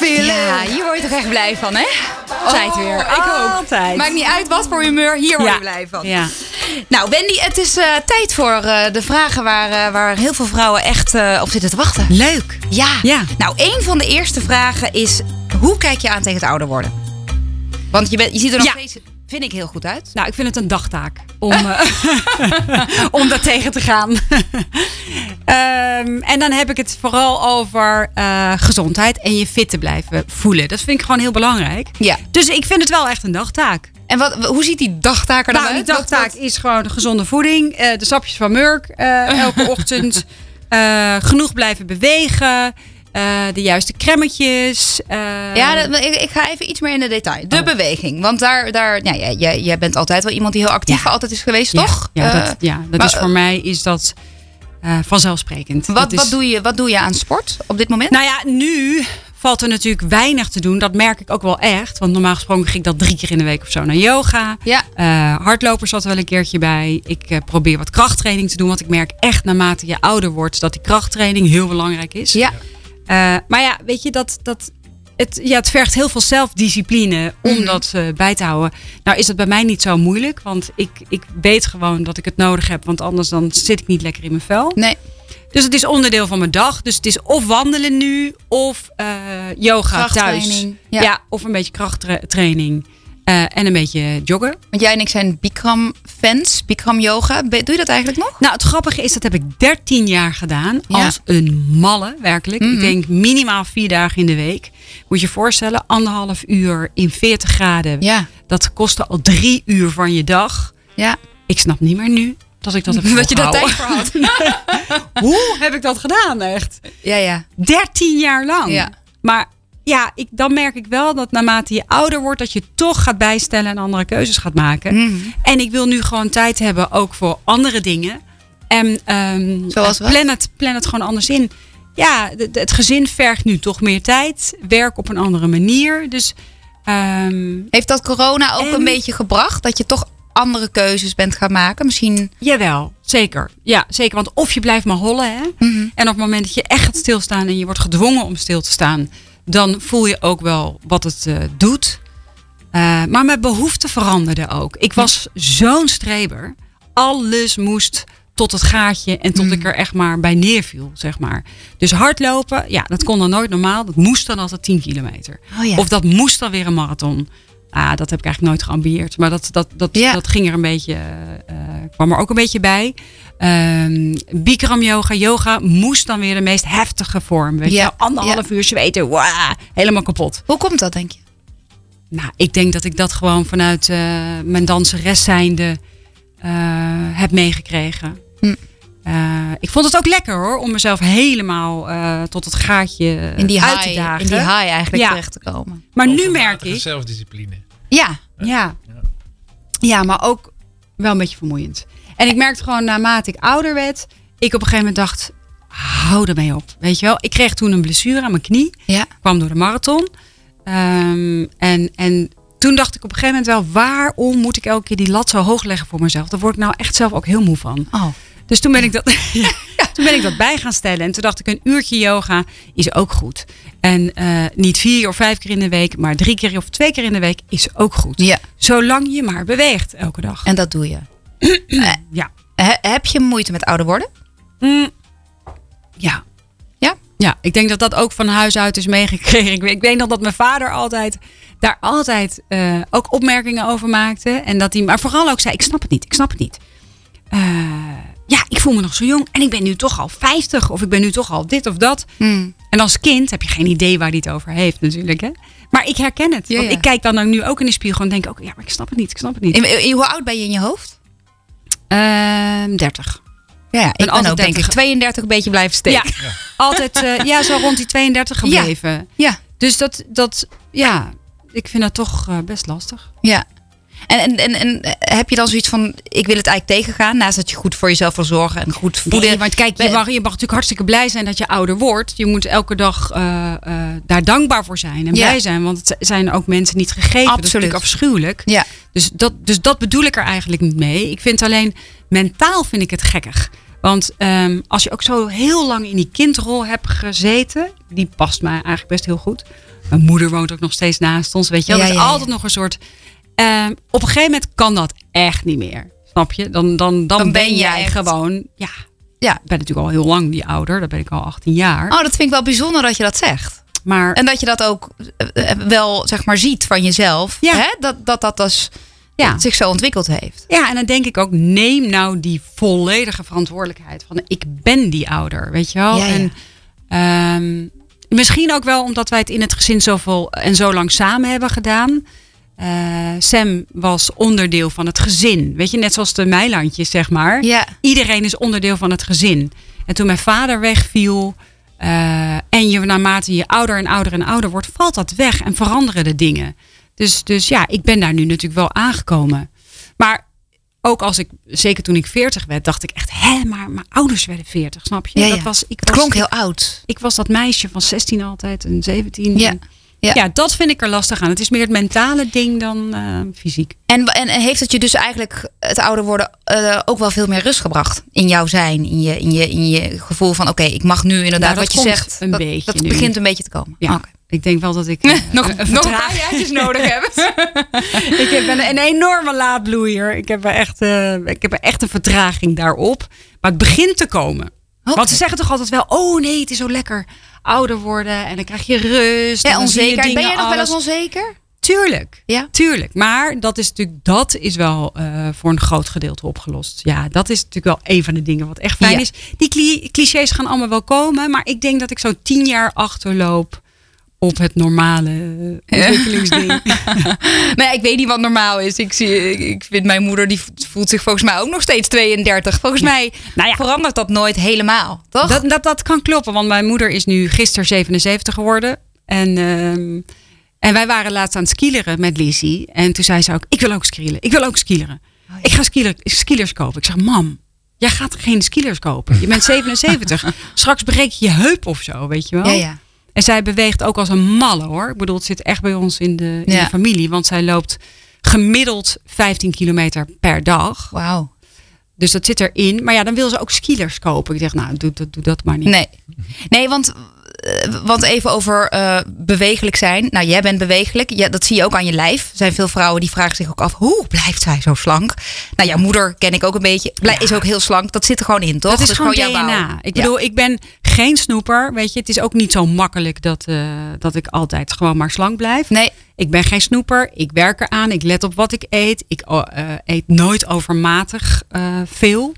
S2: Ja, hier word je toch echt blij van, hè? Altijd weer. Ik ook.
S4: Altijd.
S2: Maakt niet uit wat voor humeur, hier word je
S4: Ja.
S2: blij van.
S4: Ja.
S2: Nou, Wendy, het is eh, tijd voor eh, de vragen waar, eh, waar heel veel vrouwen echt op zitten te wachten.
S4: Leuk.
S2: Ja.
S4: Ja.
S2: Nou, een van de eerste vragen is: hoe kijk je aan tegen het ouder worden? Want je, bent, je ziet er nog
S4: Ja.
S2: steeds, vind ik, heel goed uit.
S4: Nou, ik vind het een dagtaak om, om daar tegen te gaan. Ehm, en dan heb ik het vooral over gezondheid en je fit te blijven voelen. Dat vind ik gewoon heel belangrijk.
S2: Ja.
S4: Dus ik vind het wel echt een dagtaak.
S2: En wat, hoe ziet die dagtaak er dan
S4: Nou, die
S2: uit?
S4: dagtaak is gewoon gezonde voeding. eh, de sapjes van Murk eh, elke ochtend. eh, genoeg blijven bewegen. de juiste cremmetjes. eh,
S2: Ja, dat- ik, ik ga even iets meer in de detail. De
S4: Oh.
S2: beweging. Want daar, daar ja, jij, jij, jij bent altijd wel iemand die heel actief
S4: Ja.
S2: altijd is geweest,
S4: ja,
S2: toch?
S4: Ja, dat, ja, dat
S2: maar,
S4: is voor mij is dat vanzelfsprekend.
S2: wat,
S4: Dat is-
S2: wat, doe je, wat doe je aan sport op dit moment?
S4: Nou ja, nu valt er natuurlijk weinig te doen. Dat merk ik ook wel echt. Want normaal gesproken ging ik dat drie keer in de week of zo naar yoga.
S2: ja.
S4: Eh hardloper zat er wel een keertje bij. Ik eh, probeer wat krachttraining te doen. Want ik merk echt naarmate je ouder wordt dat die krachttraining heel belangrijk is.
S2: Ja.
S4: Eh, maar ja, weet je, dat, dat, het, ja, het vergt heel veel zelfdiscipline om
S2: Mhm.
S4: dat eh, bij te houden. Nou is dat bij mij niet zo moeilijk. Want ik, ik weet gewoon dat ik het nodig heb. Want anders dan zit ik niet lekker in mijn vel.
S2: Nee.
S4: Dus het is onderdeel van mijn dag. Dus het is of wandelen nu of eh, yoga thuis. Ja. of een beetje krachttraining. Eh, en een beetje joggen.
S2: Want jij en ik zijn Bikram-fans, Bikram-yoga. Doe je dat eigenlijk nog?
S4: Nou, het grappige is, dat heb ik 13 jaar gedaan.
S2: Ja.
S4: Als een malle, werkelijk.
S2: Mhm.
S4: Ik denk minimaal vier dagen in de week. Moet je je voorstellen, anderhalf uur in 40 graden.
S2: Ja.
S4: Dat kostte al drie uur van je dag.
S2: Ja.
S4: Ik snap niet meer nu dat ik dat heb
S2: Dat je daar tijd voor had.
S4: Hoe heb ik dat gedaan, echt?
S2: Ja, ja.
S4: 13 jaar lang.
S2: Ja.
S4: Maar ja, ik, dan merk ik wel dat naarmate je ouder wordt, dat je toch gaat bijstellen en andere keuzes gaat maken.
S2: Mhm.
S4: En ik wil nu gewoon tijd hebben ook voor andere dingen. En ehm,
S2: Zoals wat?
S4: plan, het, plan het gewoon anders in. Ja, het gezin vergt nu toch meer tijd. Werk op een andere manier. Dus ehm,
S2: Heeft dat corona ook
S4: En-
S2: een beetje gebracht? Dat je toch andere keuzes bent gaan maken? Misschien...
S4: jawel, zeker. Ja, zeker. Want of je blijft maar hollen. Hè?
S2: Mhm.
S4: En op het moment dat je echt gaat stilstaan en je wordt gedwongen om stil te staan, dan voel je ook wel wat het eh, doet. Eh, maar mijn behoeften veranderden ook. Ik was zo'n streber. Alles moest tot het gaatje en tot ik er echt maar bij neerviel, zeg maar. Dus hardlopen, ja, dat kon dan nooit normaal. Dat moest dan altijd 10 kilometer.
S2: Oh ja.
S4: Of dat moest dan weer een marathon. Ah, dat heb ik eigenlijk nooit geambieerd. Maar dat, dat, dat,
S2: Ja.
S4: dat ging er een beetje, eh, kwam er ook een beetje bij. Ehm Bikram yoga, yoga moest dan weer de meest heftige vorm. Weet
S2: Ja.
S4: je, anderhalf uur zweten, helemaal kapot.
S2: Hoe komt dat, denk je?
S4: Nou, ik denk dat ik dat gewoon vanuit eh, mijn danseres zijnde eh, heb meegekregen. Eh, ik vond het ook lekker hoor, om mezelf helemaal eh, tot het gaatje
S2: In die
S4: uit te dagen.
S2: in die high eigenlijk
S4: Ja.
S2: terecht te komen.
S4: Maar nu merk ik,
S3: Zelfdiscipline.
S2: Ja.
S4: Ja. ja, maar ook wel een beetje vermoeiend. En ik merkte gewoon naarmate ik ouder werd, ik op een gegeven moment dacht, hou ermee op. Weet je wel, ik kreeg toen een blessure aan mijn knie,
S2: Ja.
S4: kwam door de marathon. Ehm, en, en toen dacht ik op een gegeven moment wel, waarom moet ik elke keer die lat zo hoog leggen voor mezelf? Daar word ik nou echt zelf ook heel moe van.
S2: Oh.
S4: Dus toen ben ik dat, ja, toen ben ik dat bij gaan stellen. En toen dacht ik, een uurtje yoga is ook goed. En eh, niet vier of vijf keer in de week, maar drie keer of twee keer in de week is ook goed.
S2: Ja.
S4: Zolang je maar beweegt elke dag.
S2: En dat doe je.
S4: ja.
S2: He- heb je moeite met ouder worden?
S4: Mm. Ja.
S2: Ja?
S4: Ja, ik denk dat dat ook van huis uit is meegekregen. Ik weet, ik weet nog dat mijn vader altijd daar altijd eh, ook opmerkingen over maakte. En dat hij, maar vooral ook zei, ik snap het niet, ik snap het niet. Eh, ja, ik voel me nog zo jong en ik ben nu toch al 50 of ik ben nu toch al dit of dat.
S2: Hmm.
S4: En als kind heb je geen idee waar hij het over heeft natuurlijk. Hè? Maar ik herken het.
S2: Ja,
S4: want
S2: ja.
S4: ik kijk dan ook nu ook in de spiegel en denk ook, ja, maar ik snap het niet, ik snap het niet.
S2: In- in- hoe oud ben je in je hoofd?
S4: Ehm 30.
S2: Ja, ja ik ben,
S4: altijd
S2: ook denk ik
S4: 30.
S2: 32 een beetje blijven steken.
S4: Ja, altijd eh, ja, zo rond die 32 gebleven.
S2: Ja.
S4: Dus dat, dat, ja, ik vind dat toch eh, best lastig.
S2: Ja. En, en, en, eh, heb je dan zoiets van, ik wil het eigenlijk tegengaan, naast dat je goed voor jezelf wil zorgen en goed voeden?
S4: Nee, want kijk, je mag, je mag natuurlijk hartstikke blij zijn dat je ouder wordt. Je moet elke dag eh, eh, daar dankbaar voor zijn en
S2: Ja.
S4: blij zijn. Want het zijn ook mensen niet gegeven. Dat is
S2: Absoluut.
S4: natuurlijk afschuwelijk.
S2: Ja.
S4: Dus dat, dus dat bedoel ik er eigenlijk niet mee. Ik vind alleen, mentaal vind ik het gekkig. Want ehm, als je ook zo heel lang in die kindrol hebt gezeten, die past mij eigenlijk best heel goed. Mijn moeder woont ook nog steeds naast ons, weet je wel.
S2: Ja,
S4: Er is altijd nog een soort... ehm, op een gegeven moment kan dat echt niet meer. Snap je? Dan, dan, dan,
S2: Dan
S4: ben, jij
S2: echt-
S4: gewoon... Ja,
S2: Ja.
S4: ik ben natuurlijk al heel lang die ouder. Dat ben ik al 18 jaar.
S2: Oh, dat vind ik wel bijzonder dat je dat zegt.
S4: maar
S2: En dat je dat ook eh, eh, wel zeg maar ziet van jezelf.
S4: Ja.
S2: Hè? Dat, dat dat dus
S4: ja.
S2: zich zo ontwikkeld heeft.
S4: Ja, en dan denk ik ook, neem nou die volledige verantwoordelijkheid van ik ben die ouder, weet je wel?
S2: Ja, ja.
S4: En ehm, misschien ook wel omdat wij het in het gezin zoveel en zo lang samen hebben gedaan. Eh, Sam was onderdeel van het gezin, weet je, net zoals de Meilandjes, zeg maar.
S2: Ja.
S4: Iedereen is onderdeel van het gezin. En toen mijn vader wegviel eh, en je naarmate je ouder en ouder en ouder wordt, valt dat weg en veranderen de dingen. Dus, dus ja, ik ben daar nu natuurlijk wel aangekomen. Maar ook als ik, zeker toen ik 40 werd, dacht ik echt, hè, maar mijn ouders werden 40, snap je?
S2: Ja,
S4: Dat was, ik was,
S2: klonk heel oud.
S4: ik was dat meisje van 16 altijd en 17.
S2: Ja.
S4: En-
S2: Ja.
S4: ja, dat vind ik er lastig aan. Het is meer het mentale ding dan eh, fysiek.
S2: En, en, en heeft het je dus eigenlijk het ouder worden eh, ook wel veel meer rust gebracht in jouw zijn, in je, in je, in je gevoel van oké, ik mag nu inderdaad
S4: Nou,
S2: wat je zegt.
S4: een
S2: dat,
S4: beetje
S2: dat
S4: nu.
S2: begint een beetje te komen.
S4: Ja, ik denk wel dat ik eh,
S2: Nog,
S4: een, een
S2: nog een paar jaartjes nodig hebben.
S4: ik heb een, een enorme laadbloeier. Ik heb, er echt, ik heb er echt een vertraging daarop. Maar het begint te komen. Want ze zeggen toch altijd wel: oh nee, het is zo lekker ouder worden. En dan krijg je rust.
S2: Ja,
S4: je
S2: onzekerheid. Ben jij nog wel eens onzeker?
S4: Tuurlijk.
S2: Ja.
S4: Tuurlijk. Maar dat is natuurlijk dat is wel eh, voor een groot gedeelte opgelost. Ja, dat is natuurlijk wel een van de dingen wat echt fijn
S2: Ja.
S4: is. Die cli- clichés gaan allemaal wel komen. Maar ik denk dat ik zo tien jaar achterloop op het normale eh, ontwikkelingsding.
S2: Ja, ik weet niet wat normaal is. Ik, zie, ik, vind mijn moeder, die voelt zich volgens mij ook nog steeds 32. Volgens mij
S4: Nou ja.
S2: verandert dat nooit helemaal, toch?
S4: Dat, dat, dat kan kloppen, want mijn moeder is nu gisteren 77 geworden. En, ehm, en wij waren laatst aan het skileren met Lizzie. En toen zei ze ook, ik wil ook skileren. Ik wil ook skileren.
S2: Oh,
S4: Ik ga skilers kopen. Ik zeg, mam, jij gaat geen skilers kopen. Je bent 77. Straks breek je je heup of zo, weet je wel.
S2: ja, ja.
S4: En zij beweegt ook als een malle hoor. Ik bedoel, het zit echt bij ons in de, in
S2: Ja.
S4: de familie. Want zij loopt gemiddeld 15 kilometer per dag.
S2: Wauw.
S4: Dus dat zit erin. Maar ja, dan wil ze ook skilers kopen. Ik zeg, nou, doe, doe, doe dat maar niet.
S2: Nee, nee want, want even over eh, bewegelijk zijn. Nou, jij bent bewegelijk. Ja, dat zie je ook aan je lijf. Er zijn veel vrouwen die vragen zich ook af... hoe blijft zij zo slank? Nou, jouw moeder ken ik ook een beetje. Is ook heel slank. Dat zit er gewoon in, toch?
S4: Dat is gewoon
S2: bouw.
S4: DNA. Ik
S2: Ja.
S4: bedoel, ik ben geen snoeper. Weet je, het is ook niet zo makkelijk dat, eh, dat ik altijd gewoon maar slank blijf.
S2: Nee,
S4: Ik ben geen snoeper. Ik werk eraan. Ik let op wat ik eet. Ik eh, eet nooit overmatig eh, veel.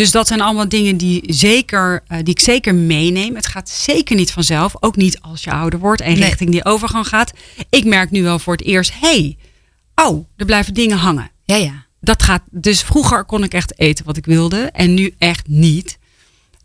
S4: Dus dat zijn allemaal dingen die, zeker, eh, die ik zeker meeneem. Het gaat zeker niet vanzelf. Ook niet als je ouder wordt en
S2: Nee.
S4: richting die overgang gaat. Ik merk nu wel voor het eerst, hey, oh, er blijven dingen hangen
S2: ja, ja.
S4: dat gaat. Dus vroeger kon ik echt eten wat ik wilde en nu echt niet.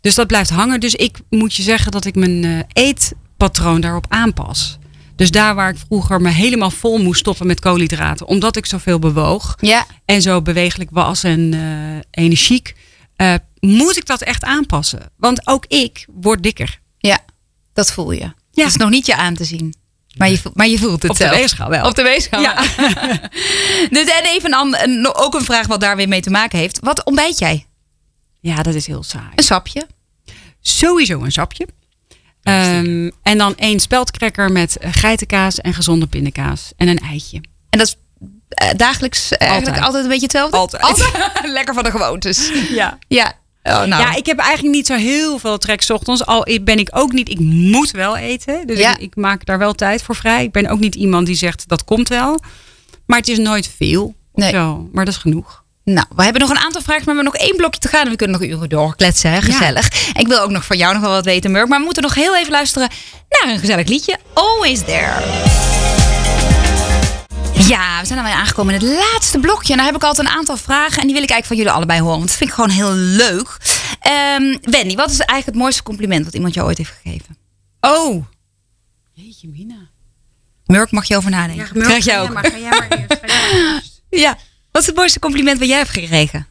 S4: Dus dat blijft hangen. Dus ik moet je zeggen dat ik mijn eh, eetpatroon daarop aanpas. Dus daar waar ik vroeger me helemaal vol moest stoppen met koolhydraten, omdat ik zoveel bewoog
S2: Ja,
S4: en zo bewegelijk was en eh, energiek, eh, moet ik dat echt aanpassen. Want ook ik word dikker.
S2: ja. Dat voel je.
S4: Ja.
S2: Het is nog niet je aan te zien. Maar je, voelt- maar je voelt het
S4: Op de
S2: zelf.
S4: weegschaal wel.
S2: Op de weegschaal.
S4: Ja.
S2: dus en even een, ook een vraag wat daar weer mee te maken heeft. Wat ontbijt jij?
S4: Ja, dat is heel saai.
S2: Een sapje?
S4: Sowieso een sapje. Ehm, en dan één speldcracker met geitenkaas en gezonde pindakaas. En een eitje.
S2: En dat is dagelijks eh, eigenlijk
S4: Altijd.
S2: altijd een beetje hetzelfde?
S4: Altijd.
S2: Lekker van de gewoontes.
S4: Ja.
S2: Ja. Oh, nou.
S4: Ja, ik heb eigenlijk niet zo heel veel trek 's ochtends. Al ben ik ook niet, ik moet wel eten. Dus
S2: Ja.
S4: ik, ik maak daar wel tijd voor vrij. Ik ben ook niet iemand die zegt dat komt wel. Maar het is nooit veel.
S2: Nee.
S4: Zo. Maar dat is genoeg.
S2: Nou, we hebben nog een aantal vragen, maar we hebben nog één blokje te gaan. En we kunnen nog uren doorkletsen, hè? gezellig. Ik wil ook nog van jou nog wel wat weten, Murk. Maar we moeten nog heel even luisteren naar een gezellig liedje. Always There. Ja, we zijn alweer aangekomen in het laatste blokje. En daar heb ik altijd een aantal vragen. En die wil ik eigenlijk van jullie allebei horen. Want dat vind ik gewoon heel leuk. Ehm, Wendy, wat is eigenlijk het mooiste compliment wat iemand jou ooit heeft gegeven?
S4: Oh. Jeetje, Mina.
S2: Murk, mag je over nadenken? Krijg jij ook?
S4: ga jij maar eerst. Ga jij maar eerst.
S2: Ja. Wat is het mooiste compliment wat jij hebt gekregen?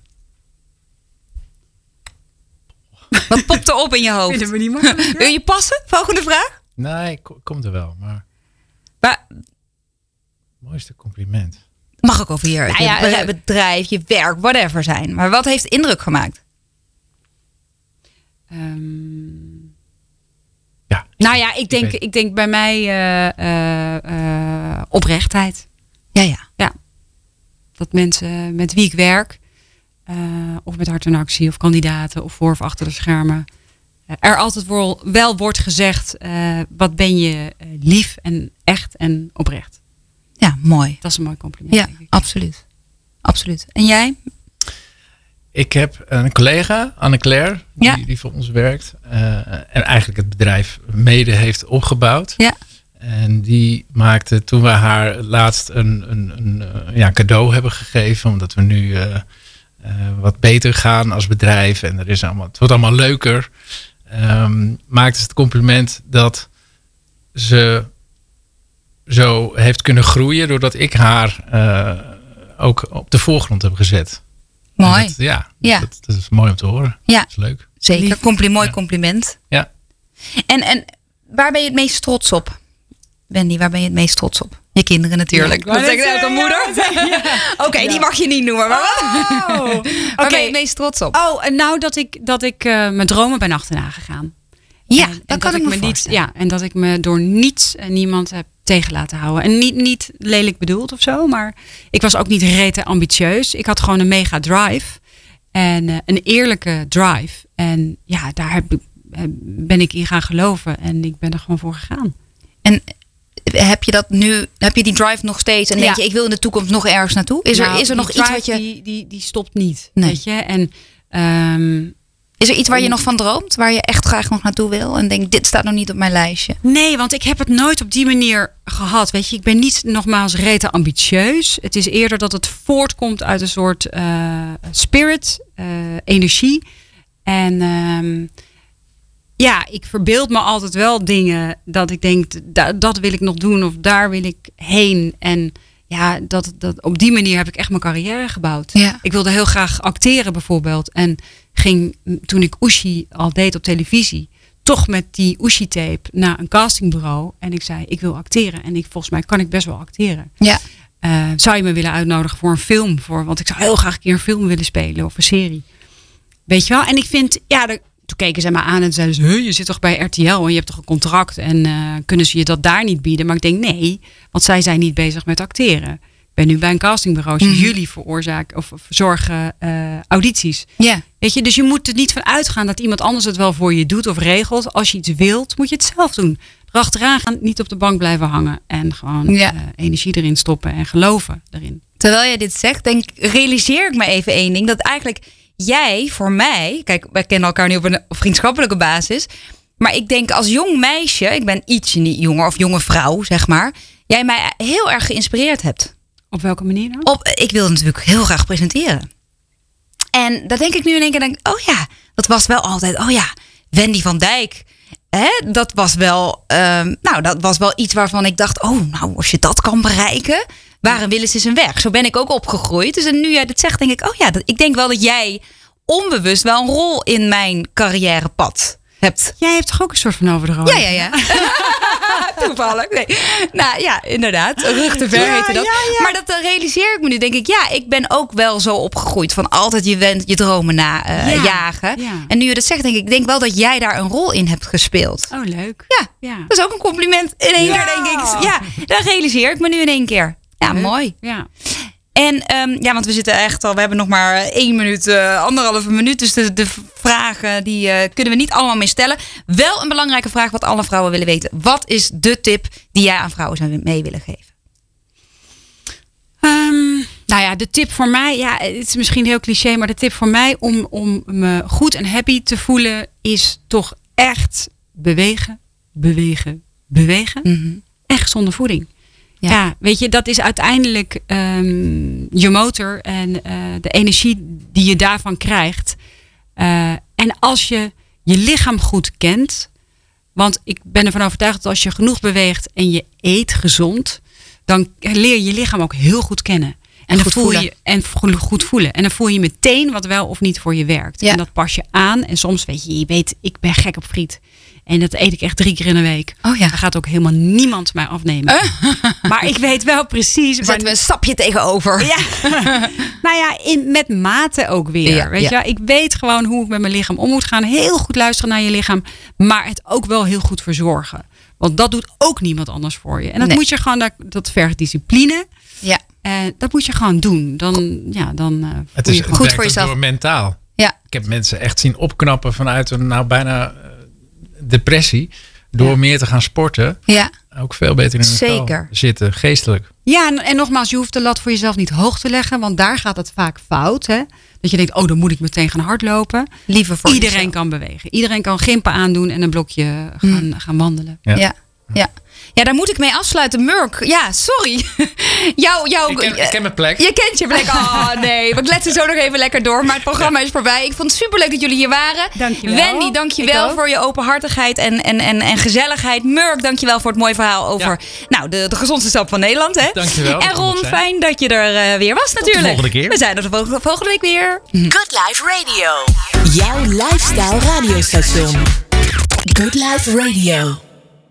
S2: Wat popt er op in je hoofd?
S4: Vinden we niet makkelijk.
S2: Wil je passen? Volgende vraag.
S3: Nee, ko- komt er wel. Maar
S2: Maar
S3: mooiste compliment.
S2: mag ook over je,
S4: Nou
S2: je
S4: ja,
S2: be-
S4: eh,
S2: bedrijf, je werk, whatever zijn. Maar wat heeft indruk gemaakt?
S4: Ehm,
S3: Ja.
S4: nou ja, ik denk, ik denk bij mij eh, eh, eh, oprechtheid.
S2: Ja, ja.
S4: Dat mensen met wie ik werk, eh, of met hart en actie, of kandidaten, of voor of achter de schermen, er altijd wel, wel wordt gezegd, eh, wat ben je lief en echt en oprecht.
S2: Ja, mooi.
S4: Dat is een mooi compliment.
S2: Ja, absoluut. Absoluut. En jij?
S3: Ik heb een collega, Anne-Claire, die,
S2: Ja.
S3: die voor ons werkt. eh, en eigenlijk het bedrijf mede heeft opgebouwd.
S2: Ja.
S3: En die maakte toen we haar laatst een, een, een eh, ja, cadeau hebben gegeven. Omdat we nu eh, eh, wat beter gaan als bedrijf. En er is allemaal, het wordt allemaal leuker. ehm, maakte ze het compliment dat ze zo heeft kunnen groeien. Doordat ik haar eh, ook op de voorgrond heb gezet.
S2: Mooi.
S3: dat- ja,
S2: Ja.
S3: Dat, dat is mooi om te horen.
S2: Ja.
S3: Dat is leuk.
S2: Zeker. Compli mooi
S3: Ja.
S2: compliment.
S3: Ja.
S2: En, en waar ben je het meest trots op? Wendy, waar ben je het meest trots op? Je kinderen natuurlijk.
S4: Ja,
S2: dat zegt elke moeder.
S4: zeggen,
S2: Oké, die mag je niet noemen. Maar waar
S4: Oh,
S2: waar ben je het meest trots op?
S4: Oh, en nou dat ik, dat ik eh, mijn dromen ben achterna gegaan.
S2: ja,
S4: En- en
S2: dat kan ik me
S4: niet,
S2: voorstellen.
S4: Ja, en dat ik me door niets en niemand heb tegen laten houden. En niet, niet lelijk bedoeld of zo, maar ik was ook niet rete ambitieus. Ik had gewoon een mega drive. En eh, een eerlijke drive. En ja, daar heb, ik- eh, ben ik in gaan geloven. En ik ben er gewoon voor gegaan.
S2: En heb je dat nu, heb je die drive nog steeds? En denk
S4: Ja.
S2: je, ik wil in de toekomst nog ergens naartoe? Is er,
S4: Nou,
S2: is er nog iets wat je,
S4: Die, die, die stopt niet,
S2: Nee.
S4: weet je. En ehm,
S2: is er iets waar je nog van droomt? Waar je echt graag nog naartoe wil? En denk, dit staat nog niet op mijn lijstje.
S4: Nee, want ik heb het nooit op die manier gehad. Weet je, ik ben niet nogmaals rete ambitieus. Het is eerder dat het voortkomt uit een soort eh, spirit, eh, energie. En ehm, ja, ik verbeeld me altijd wel dingen dat ik denk, da- dat wil ik nog doen of daar wil ik heen. En ja, dat, dat, op die manier heb ik echt mijn carrière gebouwd.
S2: Ja.
S4: Ik wilde heel graag acteren bijvoorbeeld. En ging toen ik Oeshi al deed op televisie, toch met die Oeshi-tape naar een castingbureau. En ik zei, ik wil acteren. En ik, volgens mij kan ik best wel acteren.
S2: Ja.
S4: Eh, zou je me willen uitnodigen voor een film? Voor, want ik zou heel graag een keer een film willen spelen of een serie. Weet je wel? En ik vind, ja, de, toen keken ze me aan en zeiden ze, "Huh, je zit toch bij RTL en je hebt toch een contract en eh, kunnen ze je dat daar niet bieden? Maar ik denk nee, want zij zijn niet bezig met acteren. Ik ben nu bij een castingbureau.
S2: Mhm.
S4: Jullie veroorzaken of verzorgen eh, audities.
S2: Ja.
S4: Weet je, dus je moet er niet van uitgaan dat iemand anders het wel voor je doet of regelt. Als je iets wilt, moet je het zelf doen. Erachteraan gaan, niet op de bank blijven hangen. En gewoon eh, energie erin stoppen en geloven erin.
S2: Terwijl jij dit zegt, denk, realiseer ik me even één ding. Dat eigenlijk jij voor mij, kijk, wij kennen elkaar nu op een vriendschappelijke basis. Maar ik denk als jong meisje, ik ben ietsje niet jonger of jonge vrouw, zeg maar. Jij mij heel erg geïnspireerd hebt.
S4: Op welke manier dan?
S2: Op, ik wilde natuurlijk heel graag presenteren. En dat denk ik nu in één keer, denk, oh ja, dat was wel altijd, oh ja, Wendy van Dijk. Hè, dat was wel, ehm, nou, dat was wel iets waarvan ik dacht, oh, nou, als je dat kan bereiken, waar willen ze zijn weg? Zo ben ik ook opgegroeid. Dus en nu jij dit zegt, denk ik, oh ja, dat, ik denk wel dat jij onbewust wel een rol in mijn carrièrepad hebt.
S4: Jij hebt toch ook een soort van overdroom?
S2: Ja, ja, ja. Toevallig. Nee. Nou ja, inderdaad. Rug te ver
S4: Ja,
S2: heette dat.
S4: ja, ja.
S2: Maar dat eh, realiseer ik me nu. Denk ik, ja, ik ben ook wel zo opgegroeid van altijd je, wens, je dromen na eh,
S4: Ja,
S2: jagen.
S4: ja.
S2: En nu je dat zegt, denk ik, ik denk wel dat jij daar een rol in hebt gespeeld.
S4: Oh, leuk.
S2: Ja,
S4: Ja.
S2: dat is ook een compliment in één
S4: Ja.
S2: keer, denk ik. Ja, dat realiseer ik me nu in één keer. Ja,
S4: Leuk.
S2: mooi.
S4: Ja.
S2: En ehm, ja, want we zitten echt al, we hebben nog maar één minuut, eh, anderhalve minuut. Dus de, de vragen die eh, kunnen we niet allemaal meer stellen. Wel een belangrijke vraag wat alle vrouwen willen weten. Wat is de tip die jij aan vrouwen zou mee willen geven?
S4: Ehm, nou ja, de tip voor mij, ja, het is misschien heel cliché, maar de tip voor mij om, om me goed en happy te voelen is toch echt bewegen, bewegen, bewegen en gezonde voeding.
S2: Ja.
S4: Ja. weet je, dat is uiteindelijk ehm, je motor en eh, de energie die je daarvan krijgt. Eh, en als je je lichaam goed kent, want ik ben ervan overtuigd dat als je genoeg beweegt en je eet gezond, dan leer je je lichaam ook heel goed kennen. En, dan
S2: goed
S4: voel
S2: voelen.
S4: je en goed voelen. En dan voel je meteen wat wel of niet voor je werkt.
S2: Ja.
S4: En dat pas je aan. En soms weet je, je weet, ik ben gek op friet. En dat eet ik echt drie keer in een week.
S2: Oh ja.
S4: Daar gaat ook helemaal niemand mij afnemen. Maar ik weet wel precies.
S2: Zetten we een stapje tegenover.
S4: Ja. nou ja, in, met mate ook weer.
S2: Ja,
S4: weet
S2: ja.
S4: je, wel. ik weet gewoon hoe ik met mijn lichaam om moet gaan. Heel goed luisteren naar je lichaam, maar het ook wel heel goed verzorgen. Want dat doet ook niemand anders voor je. En dat
S2: Nee.
S4: moet je gewoon, dat, dat vergt discipline.
S2: Ja.
S4: En dat moet je gewoon doen. Dan, ja, dan eh,
S3: Het is
S4: je
S3: het
S2: goed
S3: werkt
S2: voor jezelf.
S3: door mentaal.
S2: Ja.
S3: Ik heb mensen echt zien opknappen vanuit een nou bijna eh, depressie. Door
S2: Ja.
S3: meer te gaan sporten.
S2: Ja,
S3: Ook veel beter in
S2: Zeker.
S3: zitten, geestelijk.
S4: Ja, en, en nogmaals, je hoeft de lat voor jezelf niet hoog te leggen, want daar gaat het vaak fout. Hè? Dat je denkt, oh, dan moet ik meteen gaan hardlopen.
S2: liever voor
S4: Iedereen
S2: jezelf.
S4: kan bewegen. Iedereen kan gimpen aandoen en een blokje gaan, gaan wandelen.
S3: Ja.
S2: Ja. ja. Ja, daar moet ik mee afsluiten. Murk, ja, sorry. jou, jou,
S3: Ik ken, ik ken mijn plek.
S2: Je kent je plek. Oh nee, we kletsen zo nog even lekker door. Maar het programma is voorbij. Ik vond het superleuk dat jullie hier waren.
S4: Dankjewel.
S2: Wendy, dankjewel voor je openhartigheid en, en, en, en gezelligheid. Murk, dankjewel voor het mooie verhaal over nou, de, de gezondste stap van Nederland. Hè?
S3: Dankjewel,
S2: En Ron, fijn dat je er eh, weer was natuurlijk.
S6: volgende keer.
S2: We zijn er de volgende, volgende week weer.
S1: Good Life Radio. Jouw lifestyle radiostation. Good Life Radio.